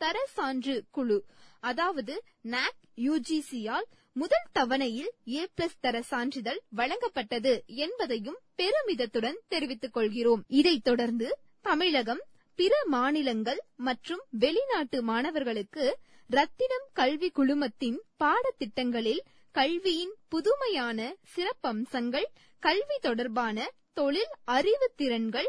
தர சான்று குழு. அதாவது நாக் யுஜிசியால் முதல் தவணையில் ஏ பிளஸ் தர சான்றிதழ் வழங்கப்பட்டது என்பதையும் பெருமிதத்துடன் தெரிவித்துக் கொள்கிறோம். இதைத் தொடர்ந்து தமிழகம் பிற மாநிலங்கள் மற்றும் வெளிநாட்டு மாணவர்களுக்கு ரத்தினம் கல்வி குழுமத்தின் பாடத்திட்டங்களில் கல்வியின் புதுமையான சிறப்பம்சங்கள் கல்வி தொடர்பான தொழில் அறிவு திறன்கள்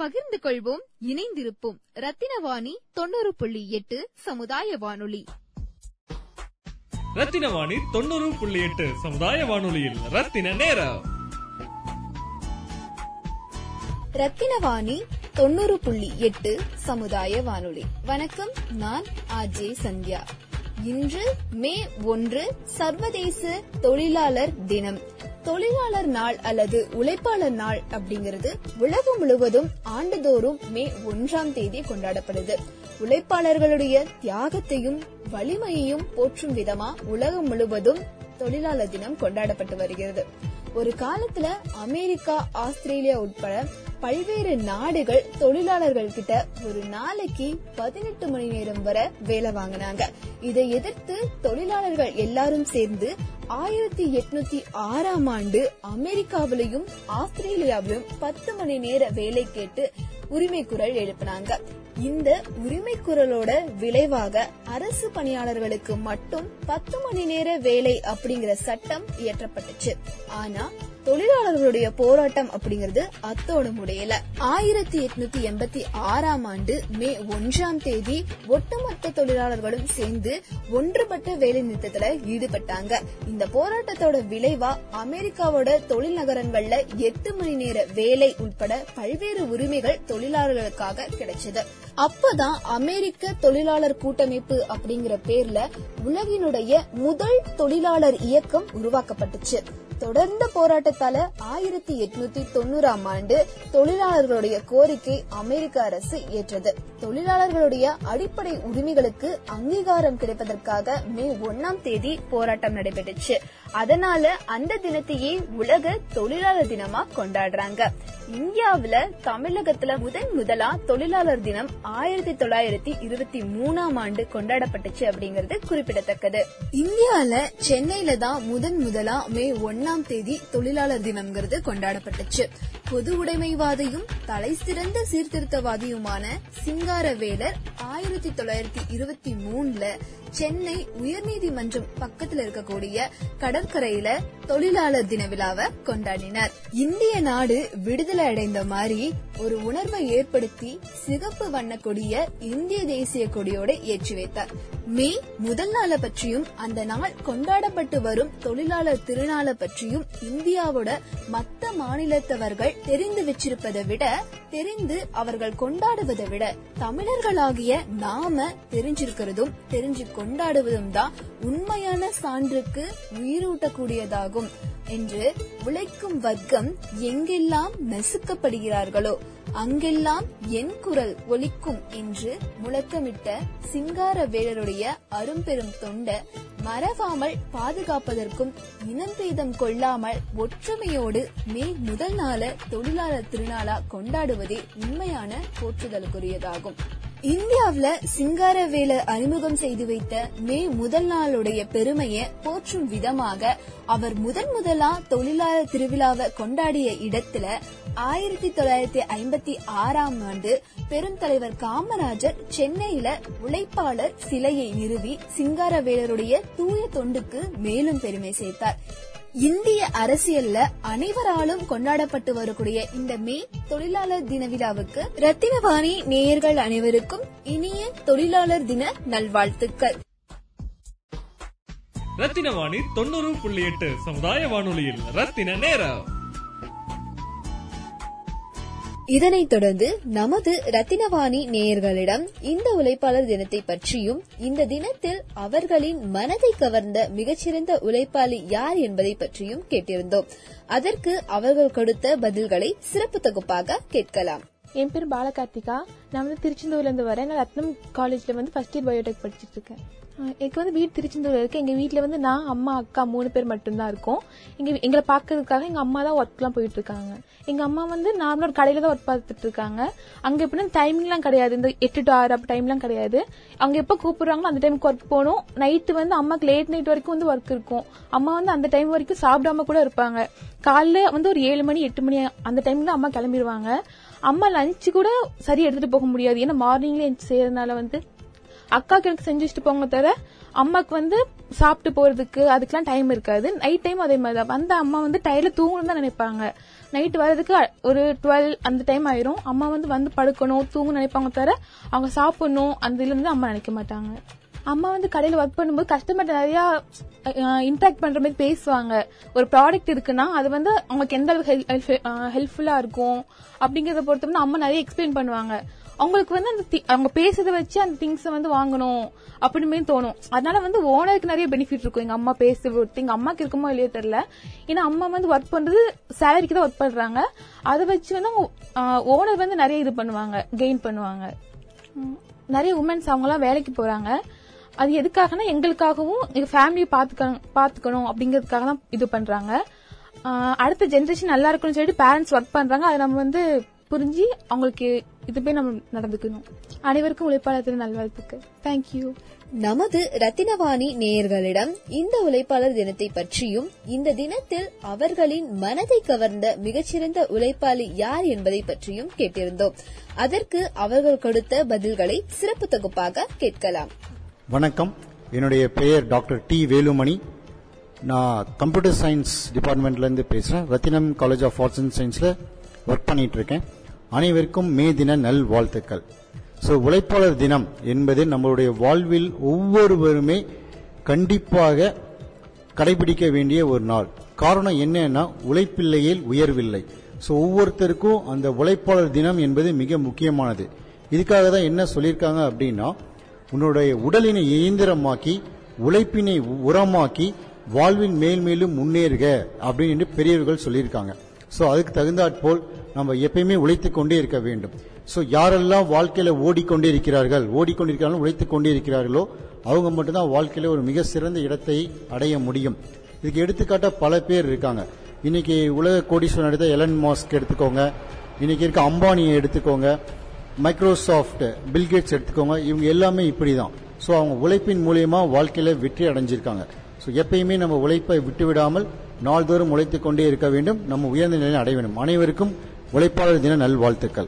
பகிர்ந்து கொள்வோம் இணைந்திருப்போம். ரத்தினவாணி தொண்ணூறு புள்ளி எட்டு சமுதாய வானொலி ரத்தினவாணி தொண்ணூறு புள்ளி எட்டு சமுதாய வானொலியில் ரத்தின நேரம். ரத்தினவாணி தொண்ணூறு புள்ளி எட்டு சமுதாய வானொலி வணக்கம் நான் ஆஜே சந்தியா. இன்று மே ஒன்று சர்வதேச தொழிலாளர் தினம். தொழிலாளர் நாள் அல்லது உழைப்பாளர் நாள் அப்படிங்கிறது உலகம் முழுவதும் ஆண்டுதோறும் மே ஒன்றாம் தேதி கொண்டாடப்படுது. உழைப்பாளர்களுடைய தியாகத்தையும் வலிமையையும் போற்றும் விதமா உலகம் முழுவதும் தொழிலாளர் தினம் கொண்டாடப்பட்டு வருகிறது. ஒரு காலத்துல அமெரிக்கா ஆஸ்திரேலியா உட்பட பல்வேறு நாடுகள் தொழிலாளர்கள் கிட்ட ஒரு நாளைக்கு பதினெட்டு மணி நேரம் வரை வேலை வாங்கினாங்க. இதை எதிர்த்து தொழிலாளர்கள் எல்லாரும் சேர்ந்து ஆயிரத்தி எட்நூத்தி ஆறாம் ஆண்டு அமெரிக்காவிலையும் ஆஸ்திரேலியாவிலும் பத்து மணி நேர வேலை கேட்டு உரிமை குரல் எழுப்பினாங்க. இந்த உரிமை குரலோட விளைவாக அரசு பணியாளர்களுக்கு மட்டும் பத்து மணி நேர வேலை அப்படிங்கிற சட்டம் இயற்றப்பட்டுச்சு. ஆனா தொழிலாளர்களுடைய போராட்டம் அப்படிங்கிறது அத்தோடு முடியல ஆயிரத்தி எட்நூத்தி எண்பத்தி ஆறாம் ஆண்டு மே ஒன்றாம் தேதி ஒட்டுமொத்த தொழிலாளர்களும் சேர்ந்து ஒன்றுபட்ட வேலை நிறுத்தத்துல ஈடுபட்டாங்க. இந்த போராட்டத்தோட விளைவா அமெரிக்காவோட தொழில் நகரங்கள்ல எட்டு மணி நேர வேலை உட்பட பல்வேறு உரிமைகள் தொழிலாளர்களுக்காக கிடைச்சது. அப்பதான் அமெரிக்க தொழிலாளர் கூட்டமைப்பு அப்படிங்கிற பேர்ல உலகினுடைய முதல் தொழிலாளர் இயக்கம் உருவாக்கப்பட்டுச்சு. தொடர்ந்த போராட்டத்தால ஆயிரத்தி எட்நூத்தி தொண்ணூறாம் ஆண்டு தொழிலாளர்களுடைய கோரிக்கை அமெரிக்க அரசு ஏற்றது. தொழிலாளர்களுடைய அடிப்படை உரிமைகளுக்கு அங்கீகாரம் கிடைப்பதற்காக மே ஒன்னாம் தேதி போராட்டம் நடைபெற்றுச்சு. அதனால அந்த தினத்தையே உலக தொழிலாளர் தினமா கொண்டாடுறாங்க. இந்தியாவில தமிழகத்துல முதன் முதலா தொழிலாளர் தினம் ஆயிரத்தி தொள்ளாயிரத்தி இருபத்தி மூணாம் ஆண்டு கொண்டாடப்பட்டுச்சு அப்படிங்கறது குறிப்பிடத்தக்கது. இந்தியால சென்னையில தான் முதன் முதலா மே ஒன்னாம் தேதி தொழிலாளர் தினம்ங்கிறது கொண்டாடப்பட்டுச்சு. பொது உடைமைவாதியும் தலை சிறந்த சீர்திருத்தவாதியுமான சிங்காரவேலர் ஆயிரத்தி தொள்ளாயிரத்தி இருபத்தி மூணுல சென்னை உயர்நீதிமன்றம் பக்கத்துல இருக்கக்கூடிய கடம்பூர் கடற்கரையில தொழிலாளர் தின விழாவை கொண்டாடினார். இந்திய நாடு விடுதலை அடைந்த மாதிரி ஒரு உணர்வை ஏற்படுத்தி சிகப்பு வண்ண கொடிய இந்திய தேசிய கொடியோட ஏற்றி வைத்தார். மே முதல் நாளை பற்றியும் அந்த நாள் கொண்டாடப்பட்டு வரும் தொழிலாளர் திருநாளை பற்றியும் இந்தியாவோட மத்த மாநிலத்தவர்கள் தெரிந்து வச்சிருப்பதை விட தெரிந்து அவர்கள் கொண்டாடுவதை விட தமிழர்களாகிய நாம தெரிஞ்சிருக்கிறதும் தெரிஞ்சு கொண்டாடுவதும் தான் உண்மையான சான்றுக்கு உயிரூட்டக்கூடியதாகும் என்று உழைக்கும் வர்க்கம் எங்கெல்லாம் நசுக்கப்படுகிறார்களோ அங்கெல்லாம் என் குரல் ஒலிக்கும் என்று முழக்கமிட்ட சிங்கார வேலருடைய அரும்பெரும் தொண்ட மறவாமல் பாதுகாப்பதற்கும் இனம்பேதம் கொள்ளாமல் ஒற்றுமையோடு மே முதல் நாள தொழிலாளர் திருநாளா கொண்டாடுவதே உண்மையான போற்றுதலுக்குரியதாகும். இந்தியாவுல சிங்காரவேல அறிமுகம் செய்து வைத்த மே முதல் நாளுடைய பெருமையை போற்றும் விதமாக அவர் முதன் முதலா தொழிலாளர் திருவிழாவை கொண்டாடிய இடத்துல ஆயிரத்தி தொள்ளாயிரத்தி ஐம்பத்தி ஆறாம் ஆண்டு பெருந்தலைவர் காமராஜர் சென்னையில உழைப்பாளர் சிலையை நிறுவி சிங்காரவேலருடைய தூய தொண்டுக்கு மேலும் பெருமை சேர்த்தார். இந்திய அரசியல்ல அனைவராலும் கொண்டாடப்பட்டு வரக்கூடிய இந்த மே தொழிலாளர் தின விழாவுக்கு ரத்தினவாணி நேயர்கள் அனைவருக்கும் இனிய தொழிலாளர் தின நல்வாழ்த்துக்கள். ரத்தின வாணி தொண்ணூறு புள்ளி எட்டு சமுதாய வானொலியில் ரத்தின நேரம். இதனைத் தொடர்ந்து நமது ரத்தினவாணி நேயர்களிடம் இந்த உழைப்பாளர் தினத்தை பற்றியும் இந்த தினத்தில் அவர்களின் மனதை கவர்ந்த மிகச்சிறந்த உழைப்பாளி யார் என்பதை பற்றியும் கேட்டிருந்தோம். அதற்கு அவர்கள் கொடுத்த பதில்களை சிறப்பு தொகுப்பாக கேட்கலாம். என் பேர் பாலகார்த்திகா. நான் வந்து திருச்செந்தூர்ல இருந்து வரேன். நான் ரத்னம் காலேஜ்ல வந்து ஃபர்ஸ்ட் இயர் பயோடெக் படிச்சிட்டு இருக்கேன். எனக்கு வந்து வீடு திருச்செந்தூர் இருக்கு. எங்க வீட்டுல வந்து நான் அம்மா அக்கா மூணு பேர் மட்டும்தான் இருக்கோம். எங்க எங்களை பாக்குறதுக்காக எங்க அம்மா தான் ஒர்க்லாம் போயிட்டு இருக்காங்க. எங்க அம்மா வந்து நார்மலா ஒரு கடையில தான் ஒர்க் பார்த்துட்டு இருக்காங்க. அங்க எப்படின்னா டைமிங்லாம் கிடையாது. இந்த எட்டு டு ஆறு அப்ப டைம்லாம் கிடையாது. அங்க எப்ப கூப்பிடுறாங்களோ அந்த டைமுக்கு ஒர்க் போகணும். நைட்டு வந்து அம்மாக்கு லேட் நைட் வரைக்கும் வந்து ஒர்க் இருக்கும். அம்மா வந்து அந்த டைம் வரைக்கும் சாப்பிடாம கூட இருப்பாங்க. காலைல வந்து ஒரு ஏழு மணி எட்டு மணி அந்த டைம்ல அம்மா கிளம்பிடுவாங்க அம்மா லஞ்ச் கூட சரி எடுத்துட்டு போக முடியாது. ஏன்னா மார்னிங்ல செய்யறதுனால வந்து அக்காக்கு எனக்கு செஞ்சுட்டு போங்க தவிர அம்மாக்கு வந்து சாப்பிட்டு போறதுக்கு அதுக்கெல்லாம் டைம் இருக்காது. நைட் டைம் அதே மாதிரி தான் வந்த அம்மா வந்து டயர்ல தூங்கணும் தான் நினைப்பாங்க. நைட் வர்றதுக்கு ஒரு டுவெல் அந்த டைம் ஆயிரும். அம்மா வந்து வந்து படுக்கணும் தூங்க நினைப்பாங்க தவிர அவங்க சாப்பிடணும் அந்த இதுல இருந்து அம்மா நினைக்க மாட்டாங்க. அம்மா வந்து கடையில ஒர்க் பண்ணும்போது கஸ்டமர் நிறைய இன்ட்ராக்ட் பண்ற மாதிரி பேசுவாங்க. ஒரு ப்ராடக்ட் இருக்குன்னா அது வந்து அவங்களுக்கு எந்த அளவுக்கு ஹெல்ப்ஃபுல்லா இருக்கும் அப்படிங்கறத பொறுத்தவரை அம்மா நிறைய எக்ஸ்பிளைன் பண்ணுவாங்க. அவங்களுக்கு வந்து அந்த அவங்க பேசுறத வச்சு அந்த திங்ஸ் வந்து வாங்கணும் அப்படின்னு தோணும். அதனால வந்து ஓனருக்கு நிறைய பெனிஃபிட் இருக்கும். எங்க அம்மா பேச எங்க அம்மாக்கு இருக்குமோ இல்லையோ தெரியல. ஏன்னா அம்மா வந்து ஒர்க் பண்றது சேலரிக்கு தான் ஒர்க் பண்றாங்க. அதை வச்சு வந்து ஓனர் வந்து நிறைய இது பண்ணுவாங்க கெயின் பண்ணுவாங்க. நிறைய உமன்ஸ் அவங்களாம் வேலைக்கு போறாங்க. அது எதுக்காகனா எங்களுக்காகவும் எங்க ஃபேமிலியை பாத்துக்க பாத்துக்கணும் அப்படிங்கிறதுக்காக தான் இது பண்றாங்க. அடுத்த ஜென்ரேஷன் நல்லா இருக்கும்னு சொல்லிட்டு பேரண்ட்ஸ் ஒர்க் பண்றாங்க. அதை நம்ம வந்து புரிஞ்சு அவங்களுக்கு இதுவே நம்ம நடந்துக்கணும். அனைவருக்கும் உழைப்பாளர் தின நல்வாழ்த்துக்கு தேங்க்யூ நமது ரத்தினவாணி நேயர்களிடம் இந்த உழைப்பாளர் தினத்தை பற்றியும் இந்த தினத்தில் அவர்களின் மனதை கவர்ந்த மிகச்சிறந்த உழைப்பாளி யார் என்பதை பற்றியும் கேட்டிருந்தோம். அதற்கு அவர்கள் கொடுத்த பதில்களை சிறப்பு தொகுப்பாக கேட்கலாம். வணக்கம். என்னுடைய பெயர் டாக்டர் டி வேலுமணி. நான் கம்ப்யூட்டர் சயின்ஸ் டிபார்ட்மெண்ட்லேருந்து பேசுகிறேன் Rathinam college of arts and சயின்ஸில் ஒர்க் பண்ணிட்டு இருக்கேன். அனைவருக்கும் மே தின நல் வாழ்த்துக்கள் ஸோ உழைப்பாளர் தினம் என்பது நம்மளுடைய வாழ்வில் ஒவ்வொருவருமே கண்டிப்பாக கடைபிடிக்க வேண்டிய ஒரு நாள். காரணம் என்னன்னா உழைப்பில்லையில் உயர்வில்லை. ஸோ ஒவ்வொருத்தருக்கும் அந்த உழைப்பாளர் தினம் என்பது மிக முக்கியமானது. இதுக்காக தான் என்ன சொல்லியிருக்காங்க அப்படின்னா உன்னுடைய உடலினை இயந்திரமாக்கி உழைப்பினை உரமாக்கி வாழ்வின் மேல் மேலும் முன்னேறுக அப்படின்னு என்று பெரியவர்கள் சொல்லியிருக்காங்க. ஸோ அதுக்கு தகுந்தாற்போல் நம்ம எப்பயுமே உழைத்துக் கொண்டே இருக்க வேண்டும். ஸோ யாரெல்லாம் வாழ்க்கையில ஓடிக்கொண்டே இருக்கிறார்கள் ஓடிக்கொண்டிருக்கிறார்கள் உழைத்துக் கொண்டே இருக்கிறார்களோ அவங்க மட்டும்தான் வாழ்க்கையில ஒரு மிக சிறந்த இடத்தை அடைய முடியும். இதுக்கு எடுத்துக்காட்டா பல பேர் இருக்காங்க. இன்னைக்கு உலக கோடீஸ்வரன் எடுத்த எலன் மாஸ்க் எடுத்துக்கோங்க. இன்னைக்கு இருக்க அம்பானியை எடுத்துக்கோங்க. மைக்ரோசாஃப்ட் பில்கேட்ஸ் எடுத்துக்கோங்க. இவங்க எல்லாமே இப்படி தான் ஸோ அவங்க உழைப்பின் மூலியமா வாழ்க்கையில வெற்றி அடைஞ்சிருக்காங்க. ஸோ எப்பயுமே நம்ம உழைப்பை விட்டு விடாமல் நாள்தோறும் உழைத்துக் கொண்டே இருக்க வேண்டும். நம்ம உயர்ந்த நிலையை அடைய வேண்டும். அனைவருக்கும் உழைப்பாளர் தின நல்வாழ்த்துக்கள்.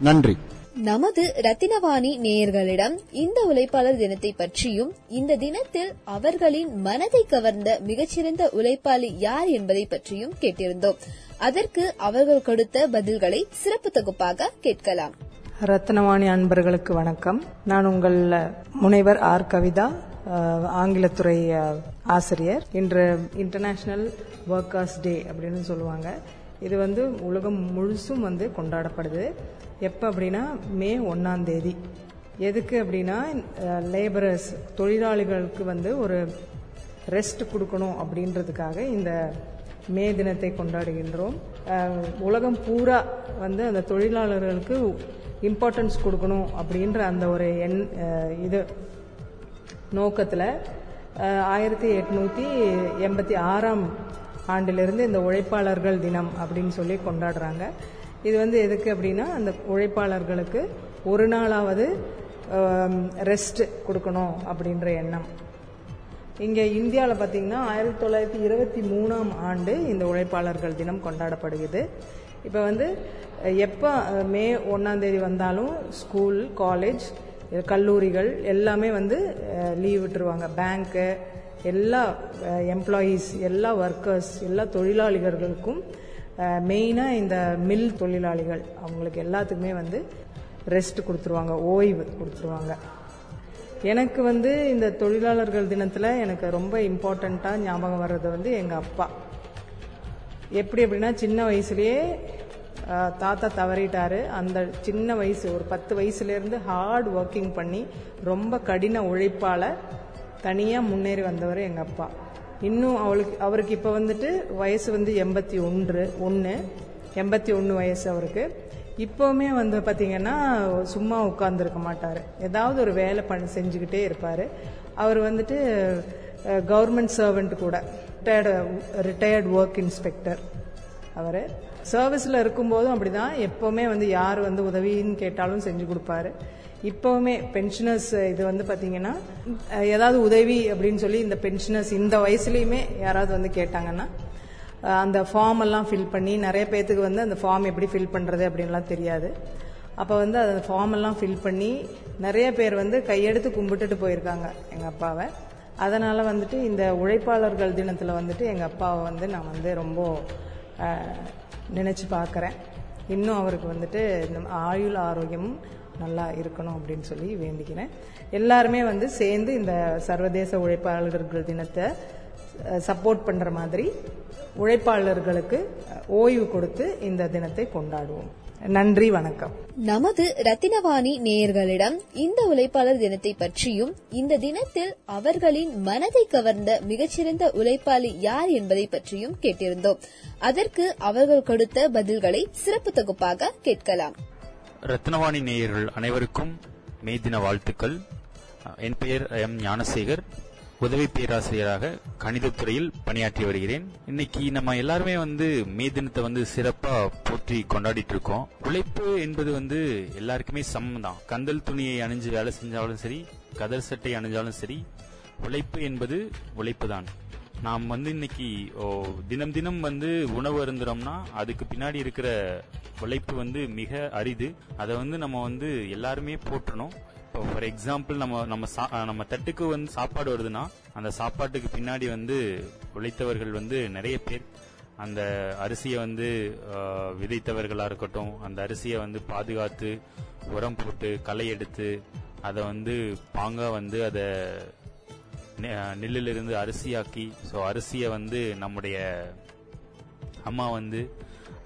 நன்றி. நமது ரத்தினவாணி நேயர்களிடம் இந்த உழைப்பாளர் தினத்தை பற்றியும் இந்த தினத்தில் அவர்களின் மனதை கவர்ந்த மிகச்சிறந்த உழைப்பாளி யார் என்பதை பற்றியும் கேட்டிருந்தோம். அதற்கு அவர்கள் கொடுத்த பதில்களை சிறப்பு தொகுப்பாக கேட்கலாம். ரத்னவாணி அன்பர்களுக்கு வணக்கம். நான் உங்கள் முனைவர் ஆர். கவிதா ஆங்கிலத்துறை ஆசிரியர். இன்று இன்டர்நேஷனல் ஒர்க்கர்ஸ் டே அப்படின்னு சொல்லுவாங்க. இது வந்து உலகம் முழுசும் வந்து கொண்டாடப்படுது. எப்போ அப்படின்னா மே ஒன்றாந்தேதி எதுக்கு அப்படின்னா லேபரர்ஸ் தொழிலாளிகளுக்கு வந்து ஒரு ரெஸ்ட் கொடுக்கணும் அப்படின்றதுக்காக இந்த மே தினத்தை கொண்டாடுகின்றோம். உலகம் பூரா வந்து அந்த தொழிலாளர்களுக்கு இம்பார்ட்டன்ஸ் கொடுக்கணும் அப்படின்ற அந்த ஒரு எண் இது நோக்கத்தில் ஆயிரத்தி எட்நூற்றி எண்பத்தி ஆறாம் ஆண்டிலிருந்து இந்த உழைப்பாளர்கள் தினம் அப்படின்னு சொல்லி கொண்டாடுறாங்க. இது வந்து எதுக்கு அப்படின்னா அந்த உழைப்பாளர்களுக்கு ஒரு நாளாவது ரெஸ்ட் கொடுக்கணும் அப்படின்ற எண்ணம். இங்கே இந்தியாவில் பார்த்தீங்கன்னா ஆயிரத்தி தொள்ளாயிரத்தி இருபத்தி மூணாம் ஆண்டு இந்த உழைப்பாளர்கள் தினம் கொண்டாடப்படுகிறது. இப்போ வந்து எப்போ மே ஒன்றாந்தேதி வந்தாலும் ஸ்கூல் காலேஜ் கல்லூரிகள் எல்லாமே வந்து லீவ் விட்டுருவாங்க. பேங்க்கு எல்லா எம்ப்ளாயீஸ் எல்லா ஒர்க்கர்ஸ் எல்லா தொழிலாளிகளுக்கும் மெயினாக இந்த மில் தொழிலாளிகள் அவங்களுக்கு எல்லாத்துக்குமே வந்து ரெஸ்ட் கொடுத்துருவாங்க ஓய்வு கொடுத்துருவாங்க. எனக்கு வந்து இந்த தொழிலாளர்கள் தினத்தில் எனக்கு ரொம்ப இம்பார்ட்டண்ட்டாக ஞாபகம் வர்றது வந்து எங்கள் அப்பா. எப்படி அப்படின்னா சின்ன வயசுலேயே தாத்தா தவறிட்டாரு. அந்த சின்ன வயசு ஒரு பத்து வயசுலேருந்து ஹார்ட் ஒர்க்கிங் பண்ணி ரொம்ப கடின உழைப்பால் தனியாக முன்னேறி வந்தவர் எங்கள் அப்பா. இன்னும் அவளுக்கு அவருக்கு இப்போ வந்துட்டு வயசு வந்து எண்பத்தி ஒன்று ஒன்று எண்பத்தி ஒன்று வயசு அவருக்கு. இப்போவுமே வந்து பார்த்தீங்கன்னா சும்மா உட்காந்துருக்க மாட்டார். ஏதாவது ஒரு வேலை பண்ணி செஞ்சுக்கிட்டே இருப்பார். அவர் வந்துட்டு கவர்மெண்ட் சர்வெண்ட் கூட. ரிட்டையர்டு ரிட்டையர்டு ஒர்க் இன்ஸ்பெக்டர் அவர். சர்வீஸில் இருக்கும்போதும் அப்படிதான். எப்போவுமே வந்து யார் வந்து உதவின்னு கேட்டாலும் செஞ்சு கொடுப்பாரு. இப்போவுமே பென்ஷனர்ஸ் இது வந்து பார்த்தீங்கன்னா ஏதாவது உதவி அப்படின்னு சொல்லி இந்த பென்ஷனர்ஸ் இந்த வயசுலேயுமே யாராவது வந்து கேட்டாங்கன்னா அந்த ஃபார்ம் எல்லாம் ஃபில் பண்ணி நிறைய பேர்த்துக்கு வந்து அந்த ஃபார்ம் எப்படி ஃபில் பண்ணுறது அப்படின்லாம் தெரியாது. அப்போ வந்து அந்த ஃபார்ம் எல்லாம் ஃபில் பண்ணி நிறைய பேர் வந்து கையெடுத்து கும்பிட்டுட்டு போயிருக்காங்க எங்கள் அப்பாவை. அதனால் வந்துட்டு இந்த உழைப்பாளர்கள் தினத்தில் வந்துட்டு எங்கள் அப்பாவை வந்து நான் வந்து ரொம்ப நினச்சி பார்க்குறேன். இன்னும் அவருக்கு வந்துட்டு இந்த ஆயுள் ஆரோக்கியமும் நல்லா இருக்கணும் அப்படின்னு சொல்லி வேண்டிக்கிறேன். எல்லாருமே வந்து சேர்ந்து இந்த சர்வதேச உழைப்பாளர்கள் தினத்தை சப்போர்ட் பண்ணுற மாதிரி உழைப்பாளர்களுக்கு ஓய்வு கொடுத்து இந்த தினத்தை கொண்டாடுவோம். நன்றி வணக்கம். நமது ரத்தினவாணி நேயர்களிடம் இந்த உழைப்பாளர் தினத்தை பற்றியும் இந்த தினத்தில் அவர்களின் மனதை கவர்ந்த மிகச்சிறந்த உழைப்பாளி யார் என்பதை பற்றியும் கேட்டிருந்தோம். அதற்கு அவர்கள் கொடுத்த பதில்களை சிறப்பு தொகுப்பாக கேட்கலாம். ரத்னவாணி நேயர்கள் அனைவருக்கும் மே தின வாழ்த்துக்கள். என் பெயர் எம் ஞானசேகர். உதவி பேராசிரியராக கணிதத்துறையில் பணியாற்றி வருகிறேன். இன்னைக்கு நம்ம எல்லாருமே வந்து மே தினத்தை வந்து சிறப்பா போற்றி கொண்டாடிட்டு இருக்கோம் உழைப்பு என்பது வந்து எல்லாருக்குமே சமம் தான் கந்தல் துணியை அணிஞ்சு வேலை செஞ்சாலும் சரி கதர் சட்டை அணிஞ்சாலும் சரி உழைப்பு என்பது உழைப்பு தான் நாம் வந்து இன்னைக்கு ஓ, தினம் தினம் வந்து உணவு அருந்துறோம்னா அதுக்கு பின்னாடி இருக்கிற உழைப்பு வந்து மிக அரிது. அதை வந்து நம்ம வந்து எல்லாருமே போற்றணும். இப்போ ஃபார் எக்ஸாம்பிள் நம்ம நம்ம சா- நம்ம தட்டுக்கு வந்து சாப்பாடு வருதுன்னா அந்த சாப்பாட்டுக்கு பின்னாடி வந்து உழைத்தவர்கள் வந்து நிறைய பேர். அந்த அரிசியை வந்து விதைத்தவர்களாக இருக்கட்டும் அந்த அரிசியை வந்து பாதுகாத்து உரம் போட்டு களை எடுத்து அதை வந்து பாங்காக வந்து அதை நெ- நெல்லிலிருந்து அரிசியாக்கி ஸோ அரிசியை வந்து நம்முடைய அம்மா வந்து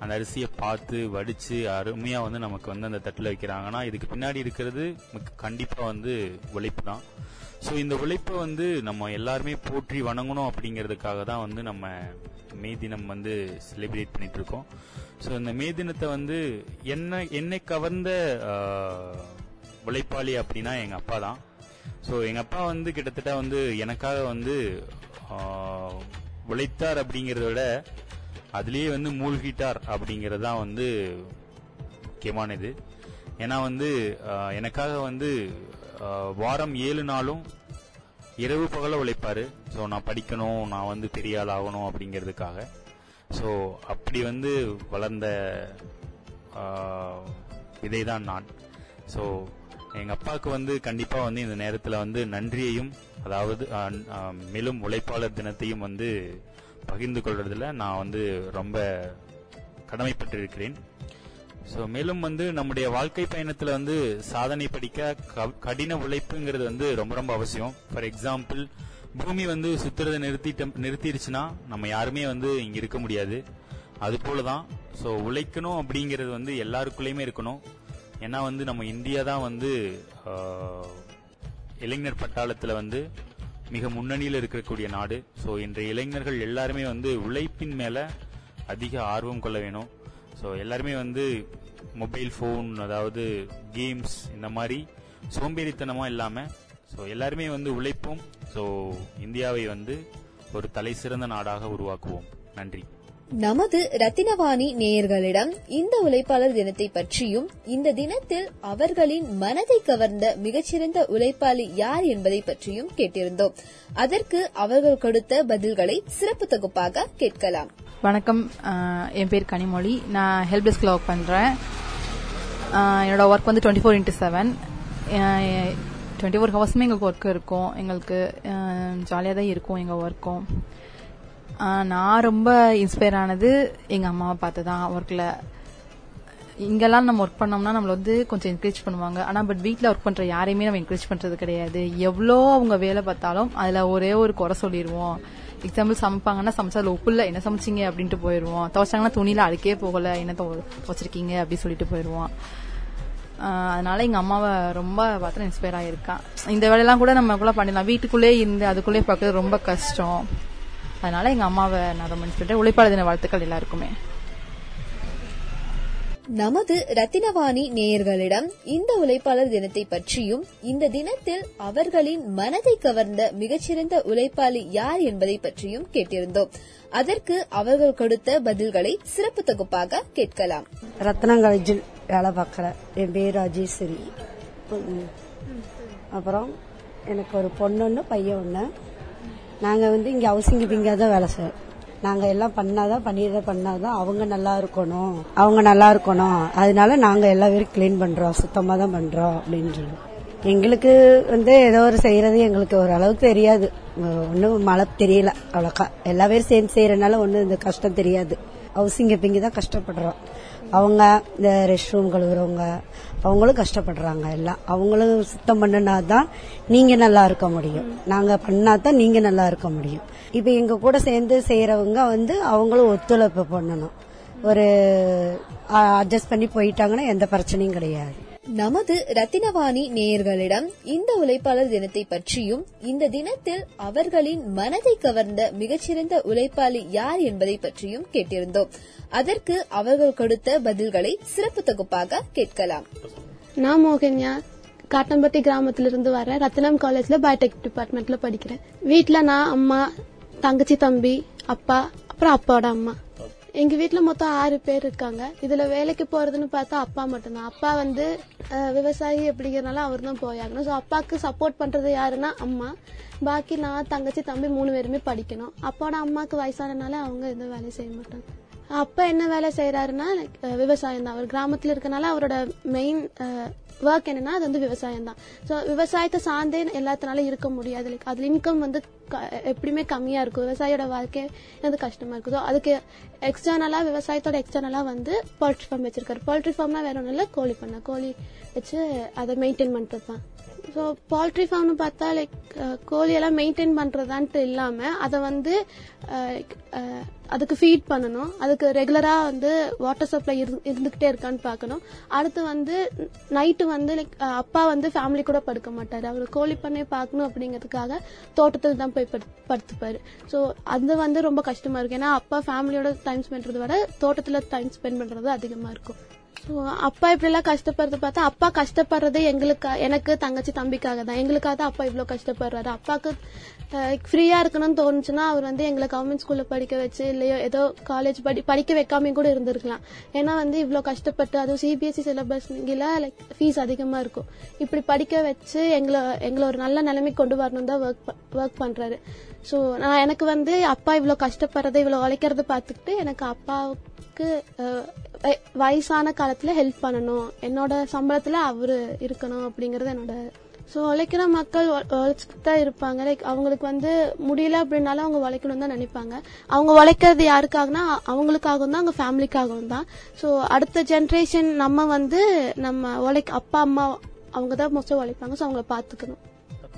அந்த அரிசியை பார்த்து வடிச்சு அருமையா வந்து நமக்கு வந்து அந்த தட்டில் வைக்கிறாங்கன்னா இதுக்கு பின்னாடி இருக்கிறது மிக்க- கண்டிப்பா வந்து உழைப்பு தான். ஸோ இந்த உழைப்பை வந்து நம்ம எல்லாருமே போற்றி வணங்கணும் அப்படிங்கிறதுக்காக தான் வந்து நம்ம மே தினம் வந்து செலிப்ரேட் பண்ணிட்டு இருக்கோம். ஸோ இந்த மே தினத்தை வந்து என்ன என்னை கவர்ந்த உழைப்பாளி அப்படின்னா எங்க அப்பா தான். ஸோ எங்க அப்பா வந்து கிட்டத்தட்ட வந்து எனக்காக வந்து உழைத்தார் அப்படிங்கறத விட அதுலேயே வந்து மூழ்கிட்டார் அப்படிங்கிறது தான் வந்து முக்கியமானது. ஏன்னா வந்து எனக்காக வந்து வாரம் ஏழு நாளும் இரவு பகல உழைப்பாரு. ஸோ நான் படிக்கணும் நான் வந்து பெரிய ஆள் ஆகணும் அப்படிங்கிறதுக்காக. ஸோ அப்படி வந்து வளர்ந்த இதை தான் நான். ஸோ எங்க அப்பாவுக்கு வந்து கண்டிப்பா வந்து இந்த நேரத்துல வந்து நன்றியையும் அதாவது மேலும் உழைப்பாளர் தினத்தையும் வந்து பகிர்ந்து கொள்றதுல நான் வந்து ரொம்ப கடமைப்பட்டிருக்கிறேன். ஸோ மேலும் வந்து நம்முடைய வாழ்க்கை பயணத்தில் வந்து சாதனை படிக்க கடின உழைப்புங்கிறது வந்து ரொம்ப ரொம்ப அவசியம். ஃபார் எக்ஸாம்பிள் பூமி வந்து சுத்துறதை நிறுத்திட்டம் நிறுத்திடுச்சுன்னா நம்ம யாருமே வந்து இங்க இருக்க முடியாது. அது போலதான். ஸோ உழைக்கணும் அப்படிங்கிறது வந்து எல்லாருக்குள்ளேயுமே இருக்கணும். ஏன்னா வந்து நம்ம இந்தியா தான் வந்து இளைஞர் பட்டாளத்தில் வந்து மிக முன்னணியில் இருக்கக்கூடிய நாடு. ஸோ இன்றைய இளைஞர்கள் எல்லாருமே வந்து உழைப்பின் மேலே அதிக ஆர்வம் கொள்ள வேணும். ஸோ எல்லாருமே வந்து மொபைல் ஃபோன் அதாவது கேம்ஸ் இந்த மாதிரி சோம்பேறித்தனமாக இல்லாமல் ஸோ எல்லாருமே வந்து உழைப்போம். ஸோ இந்தியாவை வந்து ஒரு தலை சிறந்த நாடாக உருவாக்குவோம். நன்றி. நமது ரத்தினவாணி நேயர்களிடம் இந்த உழைப்பாளர் தினத்தை பற்றியும் இந்த தினத்தில் அவர்களின் மனதை கவர்ந்த மிகச்சிறந்த உழைப்பாளி யார் என்பதை பற்றியும் கேட்டிருந்தோம். அதற்கு அவர்கள் கொடுத்த பதில்களை சிறப்பு தொகுப்பாக கேட்கலாம். வணக்கம். என் பேர் கனிமொழி. நான் ஹெல்ப் டெஸ்க்ல ஒர்க் பண்ணுறேன் என்னோட ஒர்க் வந்து twenty four into seven twenty four ஹவர்ஸுமே எங்களுக்கு ஒர்க் இருக்கும். எங்களுக்கு ஜாலியாக தான் இருக்கும் எங்கள் ஒர்க்கும் நான் ரொம்ப இன்ஸ்பயர் ஆனது எங்கள் அம்மாவை பார்த்து தான் ஒர்க்கில் இங்கெல்லாம் நம்ம ஒர்க் பண்ணோம்னா நம்மள வந்து கொஞ்சம் என்கரேஜ் பண்ணுவாங்க. ஆனா பட் வீட்ல ஒர்க் பண்ற யாரையுமே நம்ம என்கரேஜ் பண்றது கிடையாது. எவ்வளோ அவங்க வேலை பார்த்தாலும் அதுல ஒரே ஒரு குறை சொல்லிடுவோம் எக்ஸாம்பிள் சமைப்பாங்கன்னா சமைச்சா அதுல உப்பு இல்ல என்ன சமைச்சீங்க அப்படின்ட்டு போயிடுவோம் துவைச்சாங்கன்னா துணியில அழுக்கே போகல என்ன துவ- துவைச்சிருக்கீங்க அப்படின்னு சொல்லிட்டு போயிடுவோம் அதனால எங்க அம்மாவை ரொம்ப பார்த்து இன்ஸ்பயர் ஆயிருக்கான் இந்த வேலையெல்லாம் கூட நம்ம கூட பண்ணிடலாம். வீட்டுக்குள்ளே இருந்து அதுக்குள்ளே பார்க்கறது ரொம்ப கஷ்டம். அதனால எங்க அம்மாவை நான் ரொம்ப இன்ஸ்பயர் உழைப்பாளர் தின வாழ்த்துக்கள் எல்லாருக்குமே. நமது ரத்தினவாணி நேயர்களிடம் இந்த உழைப்பாளர் தினத்தை பற்றியும் இந்த தினத்தில் அவர்களின் மனதை கவர்ந்த மிகச்சிறந்த உழைப்பாளி யார் என்பதை பற்றியும் கேட்டிருந்தோம். அதற்கு அவர்கள் கொடுத்த பதில்களை சிறப்பு தொகுப்பாக கேட்கலாம். ரத்னம் காலேஜில் வேலை பார்க்குறேன் என் பேர் ராஜேஸ்வரி. அப்புறம் எனக்கு ஒரு பொண்ணு ஒன்று பையன் ஒன்று நாங்கள் வந்து இங்கே ஹவுசிங் பிங்கா தான் வேலை செய்வோம் நாங்கள் எல்லாம் பண்ணாதான் பண்ணிடுற பண்ணாதான் அவங்க நல்லா இருக்கணும். அவங்க நல்லா இருக்கணும். அதனால நாங்கள் எல்லா பேரும் க்ளீன் பண்ணுறோம் சுத்தமாக தான் பண்ணுறோம் அப்படின்னு சொல்லி எங்களுக்கு வந்து ஏதோ ஒரு செய்யறது எங்களுக்கு ஓரளவுக்கு தெரியாது. ஒன்றும் மழை தெரியல அவ்வளோக்கா. எல்லா பேரும் சேர்ந்து செய்யறதுனால ஒன்றும் இந்த கஷ்டம் தெரியாது. ஹவுசிங் பிங்கி தான் கஷ்டப்படுறோம். அவங்க இந்த ரெஸ்ட் ரூம் கழுவுறவங்க அவங்களும் கஷ்டப்படுறாங்க எல்லாம். அவங்களும் சுத்தம் பண்ணினா தான் நீங்க நல்லா இருக்க முடியும். நாங்க பண்ணா தான் நீங்க நல்லா இருக்க முடியும். இப்ப எங்க கூட சேர்ந்து செய்யறவங்க வந்து அவங்களும் ஒத்துழைப்பு பண்ணணும். ஒரு அட்ஜஸ்ட் பண்ணி போயிட்டாங்கன்னா எந்த பிரச்சனையும் கிடையாது. நமது ரத்தினவாணி நேயர்களிடம் இந்த உழைப்பாளர் தினத்தை பற்றியும் இந்த தினத்தில் அவர்களின் மனதை கவர்ந்த மிகச்சிறந்த உழைப்பாளி யார் என்பதை பற்றியும் கேட்டிருந்தோம். அதற்கு அவர்கள் கொடுத்த பதில்களை சிறப்பு தொகுப்பாக கேட்கலாம். நான் மோகன்யா காட்டம்பட்டி கிராமத்திலிருந்து வர ரத்தினம் ரத்னம் காலேஜ்ல பயோடெக் டிபார்ட்மெண்ட்ல படிக்கிறேன். வீட்டுல நான் அம்மா தங்கச்சி தம்பி அப்பா அப்புறம் அப்பாவோட அம்மா. எங்க வீட்டுல மொத்தம் ஆறு பேர் இருக்காங்க. இதுல வேலைக்கு போறதுன்னு பார்த்தா அப்பா மட்டும்தான். அப்பா வந்து விவசாயி அப்படிங்கறனால அவர் தான் போயாகணும். ஸோ அப்பாவுக்கு சப்போர்ட் பண்றது யாருன்னா அம்மா. பாக்கி நான் தங்கச்சி தம்பி மூணு பேருமே படிக்கணும். அப்பாவோட அம்மாக்கு வயசானனால அவங்க எந்த வேலையும் செய்ய மாட்டாங்க. அப்பா என்ன வேலை செய்யறாருன்னா விவசாயம் தான். அவர் கிராமத்துல இருக்கனால அவரோட மெயின் ஒர்க் என்னன்னா அது வந்து விவசாயம் தான் ஸோ விவசாயத்தை சார்ந்தே எல்லாத்தினால இருக்க முடியாது. லைக் அதுல இன்கம் வந்து க- எப்படியுமே கம்மியா இருக்கும். விவசாயியோட வாழ்க்கை வந்து கஷ்டமா இருக்கும். ஸோ அதுக்கு எக்ஸ்டர்னலா விவசாயத்தோட எக்ஸ்டர்னலா வந்து போல்ட்ரி ஃபார்ம் வச்சிருக்காரு. போல்ட்ரி ஃபார்ம்னா வேற ஒன்றும் இல்லை கோழி பண்ண. கோழி வச்சு அதை மெயின்டைன் பண்றது தான் ஸோ பால்ட்ரி ஃபார்ம்னு பார்த்தா லைக் uh, கோழியெல்லாம் மெயின்டைன் பண்ணுறதான்ட்டு இல்லாமல் அதை வந்து uh, uh, அதுக்கு ஃபீட் பண்ணணும். அதுக்கு ரெகுலராக வந்து வாட்டர் சப்ளை இருந்துகிட்டே இருக்கான்னு பார்க்கணும். அடுத்து வந்து நைட்டு வந்து லைக் அப்பா வந்து ஃபேமிலி கூட படுக்க மாட்டார். அவர் கோழி பண்ணே பார்க்கணும் அப்படிங்கிறதுக்காக தோட்டத்தில் தான் போய் படுத்துப்பார். ஸோ அது வந்து ரொம்ப கஷ்டமாக இருக்கும். ஏன்னா அப்பா ஃபேமிலியோட டைம் ஸ்பெண்ட் பண்ணுறத விட தோட்டத்தில் டைம் ஸ்பெண்ட் பண்ணுறது அதிகமாக இருக்கும். அப்பா இப்படி எல்லாம் கஷ்டப்படுறது பார்த்தா அப்பா கஷ்டப்படுறது எங்களுக்கு எனக்கு தங்கச்சி தம்பிக்காக தான். எங்களுக்காக தான் அப்பா இவ்வளோ கஷ்டப்படுறாரு. அப்பாவுக்கு ஃப்ரீயா இருக்கணும்னு தோணுச்சுன்னா அவர் வந்து எங்களை கவர்மெண்ட் ஸ்கூல்ல படிக்க வச்சு இல்லையோ ஏதோ காலேஜ் படி படிக்க வைக்காம கூட இருந்திருக்கலாம். ஏன்னா வந்து இவ்வளோ கஷ்டப்பட்டு அதுவும் சிபிஎஸ்சி சிலபஸ் லைக் ஃபீஸ் அதிகமா இருக்கும். இப்படி படிக்க வச்சு எங்களை எங்களை ஒரு நல்ல நிலைமைக்கு கொண்டு வரணும் தான் ஒர்க் ஒர்க் பண்றாரு. ஸோ நான் எனக்கு வந்து அப்பா இவ்வளோ கஷ்டப்படுறதை இவ்வளோ உழைக்கிறத பார்த்துக்கிட்டு எனக்கு அப்பாவுக்கு அவருக்கு வ- வயசான காலத்துல ஹெல்ப் பண்ணணும். என்னோட சம்பளத்துல அவரு இருக்கணும் அப்படிங்கறது என்னோட ஸோ உழைக்கிற மக்கள் உழைச்சிட்டு தான் இருப்பாங்க. லைக் அவங்களுக்கு வந்து முடியல அப்படின்னாலும் அவங்க உழைக்கணும் தான் நினைப்பாங்க. அவங்க உழைக்கிறது யாருக்காகனா அவங்களுக்காகவும் தான் அவங்க ஃபேமிலிக்காகவும் தான். ஸோ அடுத்த ஜென்ரேஷன் நம்ம வந்து நம்ம உழைக்க அப்பா அம்மா அவங்க தான் மோஸ்ட்டாக உழைப்பாங்க. ஸோ அவங்கள பார்த்துக்கணும்.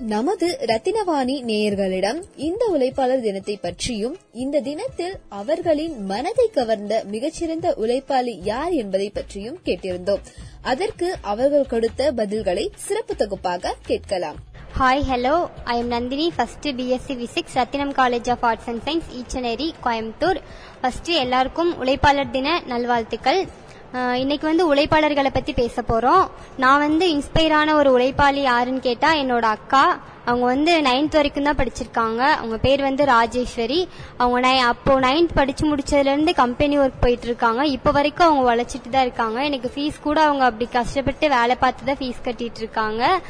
நமது ரத்தினவாணி நேயர்களிடம் இந்த உழைப்பாளர் தினத்தை பற்றியும் இந்த தினத்தில் அவர்களின் மனதை கவர்ந்த மிகச்சிறந்த உழைப்பாளி யார் என்பதை பற்றியும் கேட்டிருந்தோம். அதற்கு அவர்கள் கொடுத்த பதில்களை சிறப்பு தொகுப்பாக கேட்கலாம். Hi hello I am Nandhini first BSc physics Rathinam college of arts and science Eachanari Coimbatore first எல்லாருக்கும் உழைப்பாளர் தின நல்வாழ்த்துக்கள். இன்னைக்கு வந்து உழைப்பாளர்களை பத்தி பேச போறோம். நான் வந்து இன்ஸ்பயரான ஒரு உழைப்பாளி யாருன்னு கேட்டா என்னோட அக்கா. அவங்க வந்து நைன்த் வரைக்கும் தான் படிச்சிருக்காங்க. அவங்க பேர் வந்து ராஜேஸ்வரி. அவங்க நை- அப்போ நைன்த் படிச்சு முடிச்சதுல இருந்து கம்பெனி ஒர்க் போயிட்டு இருக்காங்க இப்போ வரைக்கும் அவங்க உழைச்சிட்டு தான் இருக்காங்க. எனக்கு ஃபீஸ் கூட அவங்க அப்படி கஷ்டப்பட்டு வேலை பார்த்து தான் ஃபீஸ் கட்டிட்டு இருக்காங்க